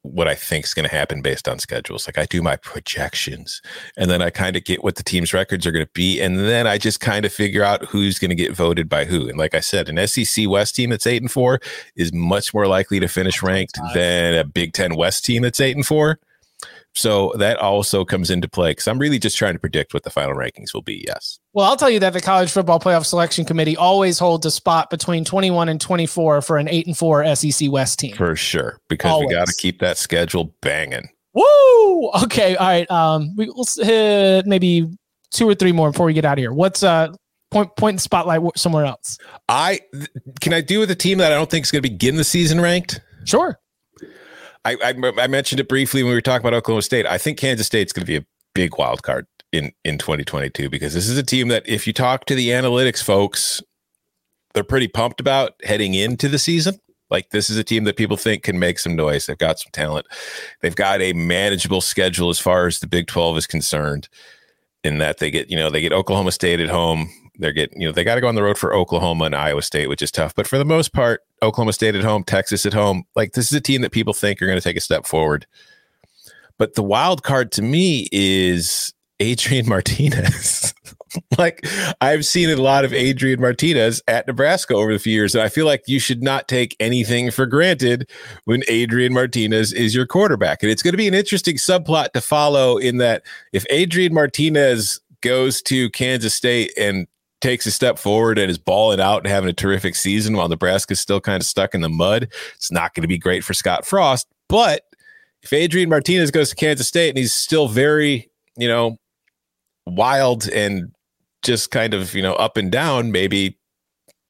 what I think is going to happen based on schedules. Like I do my projections and then I kind of get what the team's records are going to be. And then I just kind of figure out who's going to get voted by who. And like I said, an SEC West team that's eight and four is much more likely to finish ranked than a Big Ten West team that's eight and four. So that also comes into play because I'm really just trying to predict what the final rankings will be. Yes. Well, I'll tell you that the College Football Playoff Selection Committee always holds a spot between 21 and 24 for an 8 and 4 SEC West team. For sure. Because always. we got to keep that schedule banging. Woo! Okay. All right. Um, we, will hit maybe two or three more before we get out of here. What's uh point point the spotlight somewhere else? I can I do with a team that I don't think is going to begin the season ranked. Sure. I, I, I mentioned it briefly when we were talking about Oklahoma State. I think Kansas State's going to be a big wild card in in 2022 because this is a team that if you talk to the analytics folks, they're pretty pumped about heading into the season. Like this is a team that people think can make some noise. They've got some talent. They've got a manageable schedule as far as the Big 12 is concerned. In that they get, you know, they get Oklahoma State at home. They're getting, you know, they got to go on the road for Oklahoma and Iowa State, which is tough. But for the most part, Oklahoma State at home, Texas at home, like this is a team that people think are going to take a step forward. But the wild card to me is Adrian Martinez. like I've seen a lot of Adrian Martinez at Nebraska over the few years, and I feel like you should not take anything for granted when Adrian Martinez is your quarterback. And it's going to be an interesting subplot to follow in that if Adrian Martinez goes to Kansas State and takes a step forward and is balling out and having a terrific season while Nebraska's still kind of stuck in the mud, it's not going to be great for Scott Frost. But if Adrian Martinez goes to Kansas State and he's still very, you know, wild and just kind of, you know, up and down, maybe,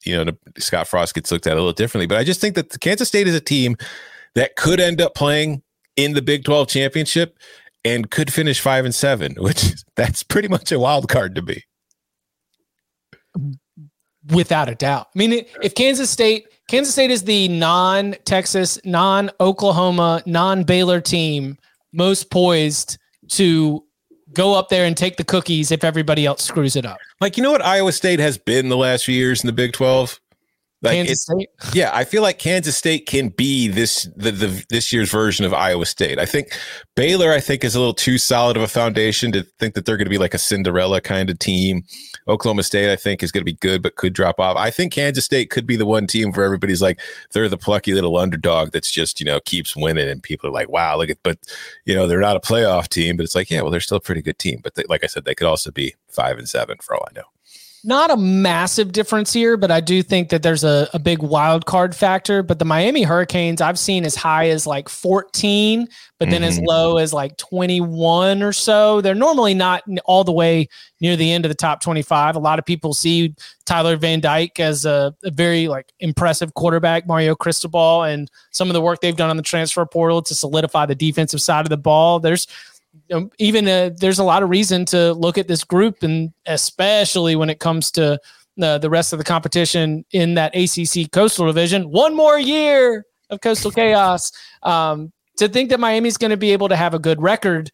you know, Scott Frost gets looked at a little differently. But I just think that Kansas State is a team that could end up playing in the Big 12 championship and could finish five and seven, which that's pretty much a wild card to be. Without a doubt. I mean, if Kansas State, Kansas State is the non Texas, non Oklahoma, non Baylor team most poised to go up there and take the cookies if everybody else screws it up. Like, you know what Iowa State has been the last few years in the Big 12? Like Kansas State. Yeah, I feel like Kansas State can be this the, the this year's version of Iowa State. I think Baylor, I think, is a little too solid of a foundation to think that they're going to be like a Cinderella kind of team. Oklahoma State, I think, is going to be good, but could drop off. I think Kansas State could be the one team where everybody's like, they're the plucky little underdog that's just, you know, keeps winning. And people are like, wow, look at, but, you know, they're not a playoff team, but it's like, yeah, well, they're still a pretty good team. But they, like I said, they could also be five and seven for all I know not a massive difference here, but I do think that there's a, a big wild card factor. But the Miami Hurricanes I've seen as high as like 14, but then mm-hmm. as low as like 21 or so. They're normally not all the way near the end of the top 25. A lot of people see Tyler Van Dyke as a, a very like impressive quarterback, Mario Cristobal, and some of the work they've done on the transfer portal to solidify the defensive side of the ball. There's you know, even uh, there's a lot of reason to look at this group, and especially when it comes to uh, the rest of the competition in that ACC Coastal Division. One more year of Coastal Chaos. Um, to think that Miami's going to be able to have a good record,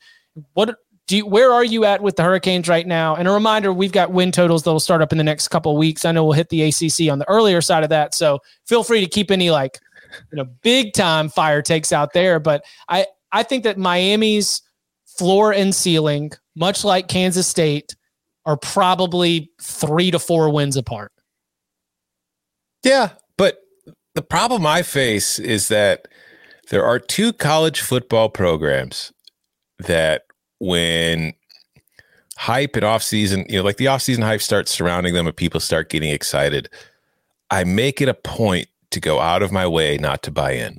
what do you, where are you at with the Hurricanes right now? And a reminder, we've got win totals that'll start up in the next couple weeks. I know we'll hit the ACC on the earlier side of that, so feel free to keep any like you know big time fire takes out there. But I I think that Miami's floor and ceiling, much like Kansas State, are probably three to four wins apart. Yeah, but the problem I face is that there are two college football programs that when hype and offseason, you know, like the offseason hype starts surrounding them and people start getting excited, I make it a point to go out of my way not to buy in.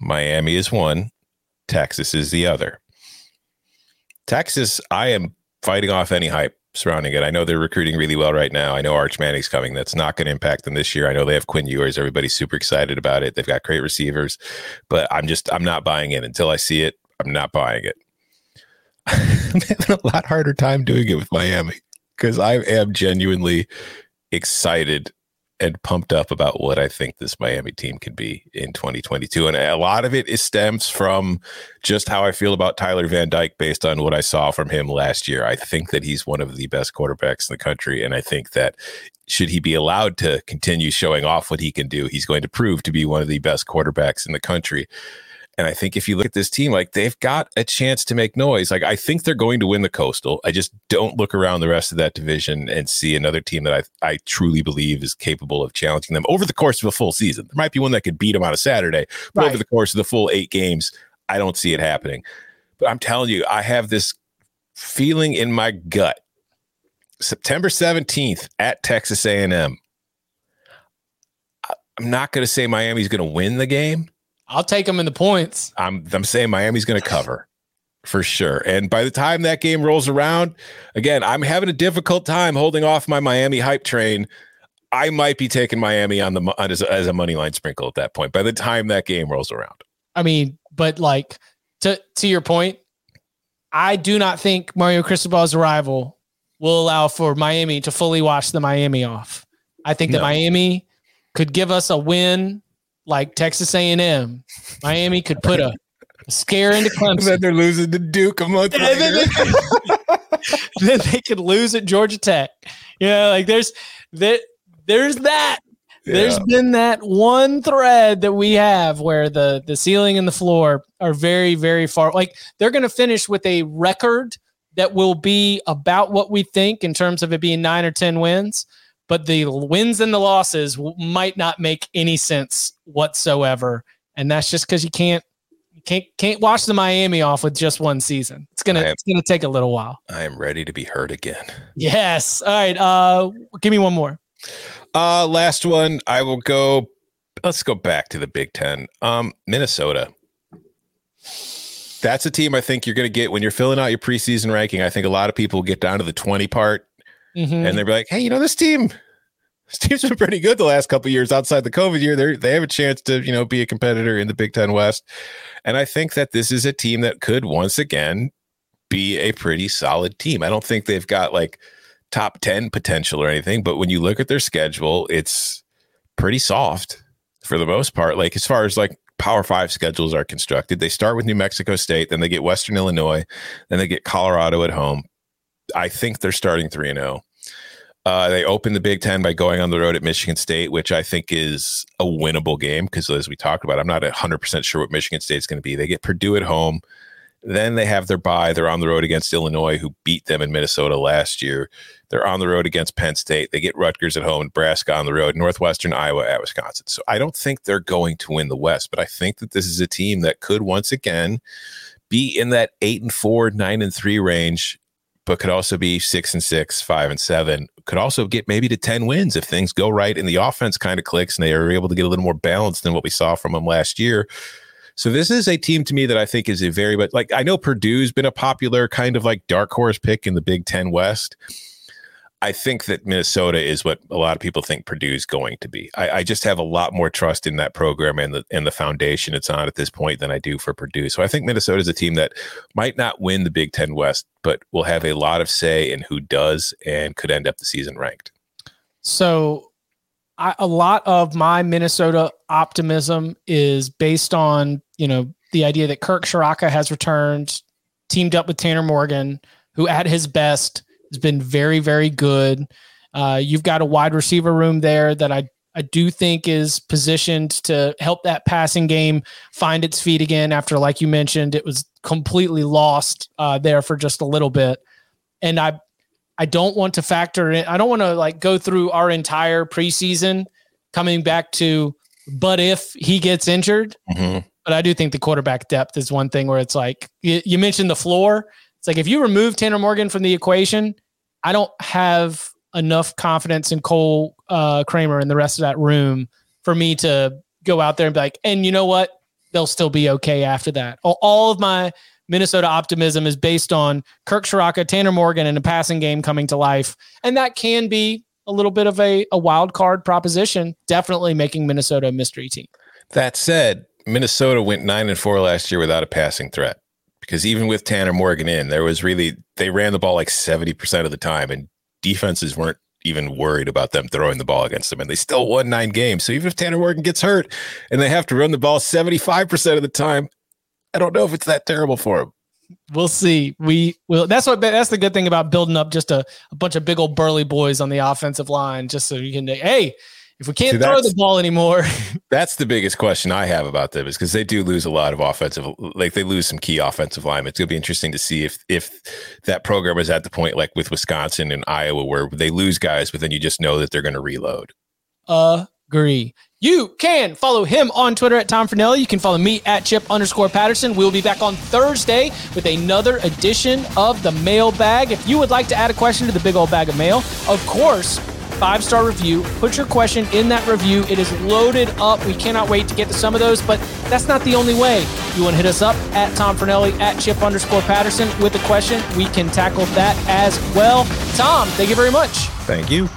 Miami is one, Texas is the other. Texas, I am fighting off any hype surrounding it. I know they're recruiting really well right now. I know Arch Manning's coming. That's not going to impact them this year. I know they have Quinn Ewers. Everybody's super excited about it. They've got great receivers, but I'm just I'm not buying it until I see it. I'm not buying it. I'm having a lot harder time doing it with Miami because I am genuinely excited and pumped up about what I think this Miami team can be in 2022. And a lot of it is stems from just how I feel about Tyler Van Dyke based on what I saw from him last year. I think that he's one of the best quarterbacks in the country. And I think that should he be allowed to continue showing off what he can do, he's going to prove to be one of the best quarterbacks in the country. And I think if you look at this team, like they've got a chance to make noise. Like I think they're going to win the Coastal. I just don't look around the rest of that division and see another team that I I truly believe is capable of challenging them over the course of a full season. There might be one that could beat them on a Saturday, but right. over the course of the full eight games, I don't see it happening. But I'm telling you, I have this feeling in my gut. September 17th at Texas A&M. I'm not going to say Miami's going to win the game I'll take them in the points. I'm I'm saying Miami's going to cover for sure. And by the time that game rolls around, again, I'm having a difficult time holding off my Miami hype train. I might be taking Miami on the as a, as a money line sprinkle at that point. By the time that game rolls around, I mean, but like to to your point, I do not think Mario Cristobal's arrival will allow for Miami to fully wash the Miami off. I think that. Miami could give us a win like Texas A&M, Miami could put a, scare into Clemson. then they're losing to Duke a month later. Then they, then they could lose at Georgia Tech. You know, like there's that there's that. Yeah. There's been that one thread that we have where the the ceiling and the floor are very very far. Like they're going to finish with a record that will be about what we think in terms of it being nine or ten wins but the wins and the losses might not make any sense whatsoever. And that's just because you can't you can't can't wash the Miami off with just one season. It's gonna am, it's gonna take a little while. I am ready to be hurt again. Yes. All right. Uh, give me one more. Uh, last one. I will go. Let's go back to the Big Ten. Um, Minnesota. That's a team I think you're going to get when you're filling out your preseason ranking. I think a lot of people get down to the 20 part mm-hmm. and they're like, hey, you know, this team, team's been pretty good the last couple years outside the COVID year. They they have a chance to you know be a competitor in the Big Ten West, and I think that this is a team that could once again be a pretty solid team. I don't think they've got like top ten potential or anything, but when you look at their schedule, it's pretty soft for the most part. Like as far as like Power Five schedules are constructed, they start with New Mexico State, then they get Western Illinois, then they get Colorado at home. I think they're starting three and zero. Uh, they opened the Big Ten by going on the road at Michigan State, which I think is a winnable game because, as we talked about, I'm not 100% sure what Michigan State's going to be. They get Purdue at home. Then they have their bye. They're on the road against Illinois, who beat them in Minnesota last year. They're on the road against Penn State. They get Rutgers at home, Nebraska on the road, Northwestern, Iowa at Wisconsin. So I don't think they're going to win the West, but I think that this is a team that could once again be in that eight and four, nine and three range but could also be six and six, five and seven. Could also get maybe to 10 wins if things go right and the offense kind of clicks and they are able to get a little more balanced than what we saw from them last year. So this is a team to me that I think is a very, but like I know Purdue's been a popular kind of like dark horse pick in the Big Ten West. I think that Minnesota is what a lot of people think Purdue is going to be. I, I, just have a lot more trust in that program and the and the foundation it's on at this point than I do for Purdue. So I think Minnesota is a team that might not win the Big Ten West, but will have a lot of say in who does and could end up the season ranked. So I, a lot of my Minnesota optimism is based on you know the idea that Kirk Ciarrocca has returned, teamed up with Tanner Morgan, who at his best has been very, very good. Uh, you've got a wide receiver room there that I I do think is positioned to help that passing game find its feet again after, like you mentioned, it was completely lost uh, there for just a little bit. And I I don't want to factor in. I don't want to like go through our entire preseason coming back to, but if he gets injured. Mm-hmm. But I do think the quarterback depth is one thing where it's like you, you mentioned the floor. It's like if you remove Tanner Morgan from the equation, I don't have enough confidence in Cole uh, Kramer and the rest of that room for me to go out there and be like, and you know what? They'll still be okay after that. All, of my Minnesota optimism is based on Kirk Ciarrocca, Tanner Morgan, and a passing game coming to life. And that can be a little bit of a, a wild card proposition, definitely making Minnesota a mystery team. That said, Minnesota went nine and four last year without a passing threat because even with Tanner Morgan in, there was really they ran the ball like 70% of the time and defenses weren't even worried about them throwing the ball against them and they still won 9 games. So even if Tanner Morgan gets hurt and they have to run the ball 75% of the time, I don't know if it's that terrible for them. We'll see. We will. That's what. That's the good thing about building up just a, a bunch of big old burly boys on the offensive line, just so you can. Hey, if we can't See, throw the ball anymore, that's the biggest question I have about them is because they do lose a lot of offensive, like they lose some key offensive linemen. It's gonna be interesting to see if if that program is at the point like with Wisconsin and Iowa where they lose guys, but then you just know that they're going to reload. Agree. You can follow him on Twitter at Tom Fornelli. You can follow me at Chip underscore Patterson. We'll be back on Thursday with another edition of the mailbag. If you would like to add a question to the big old bag of mail, of course five star review. Put your question in that review. It is loaded up. We cannot wait to get to some of those, but that's not the only way. You want to hit us up at Tom Fornelli at Chip underscore Patterson with a question. We can tackle that as well. Tom, thank you very much. Thank you.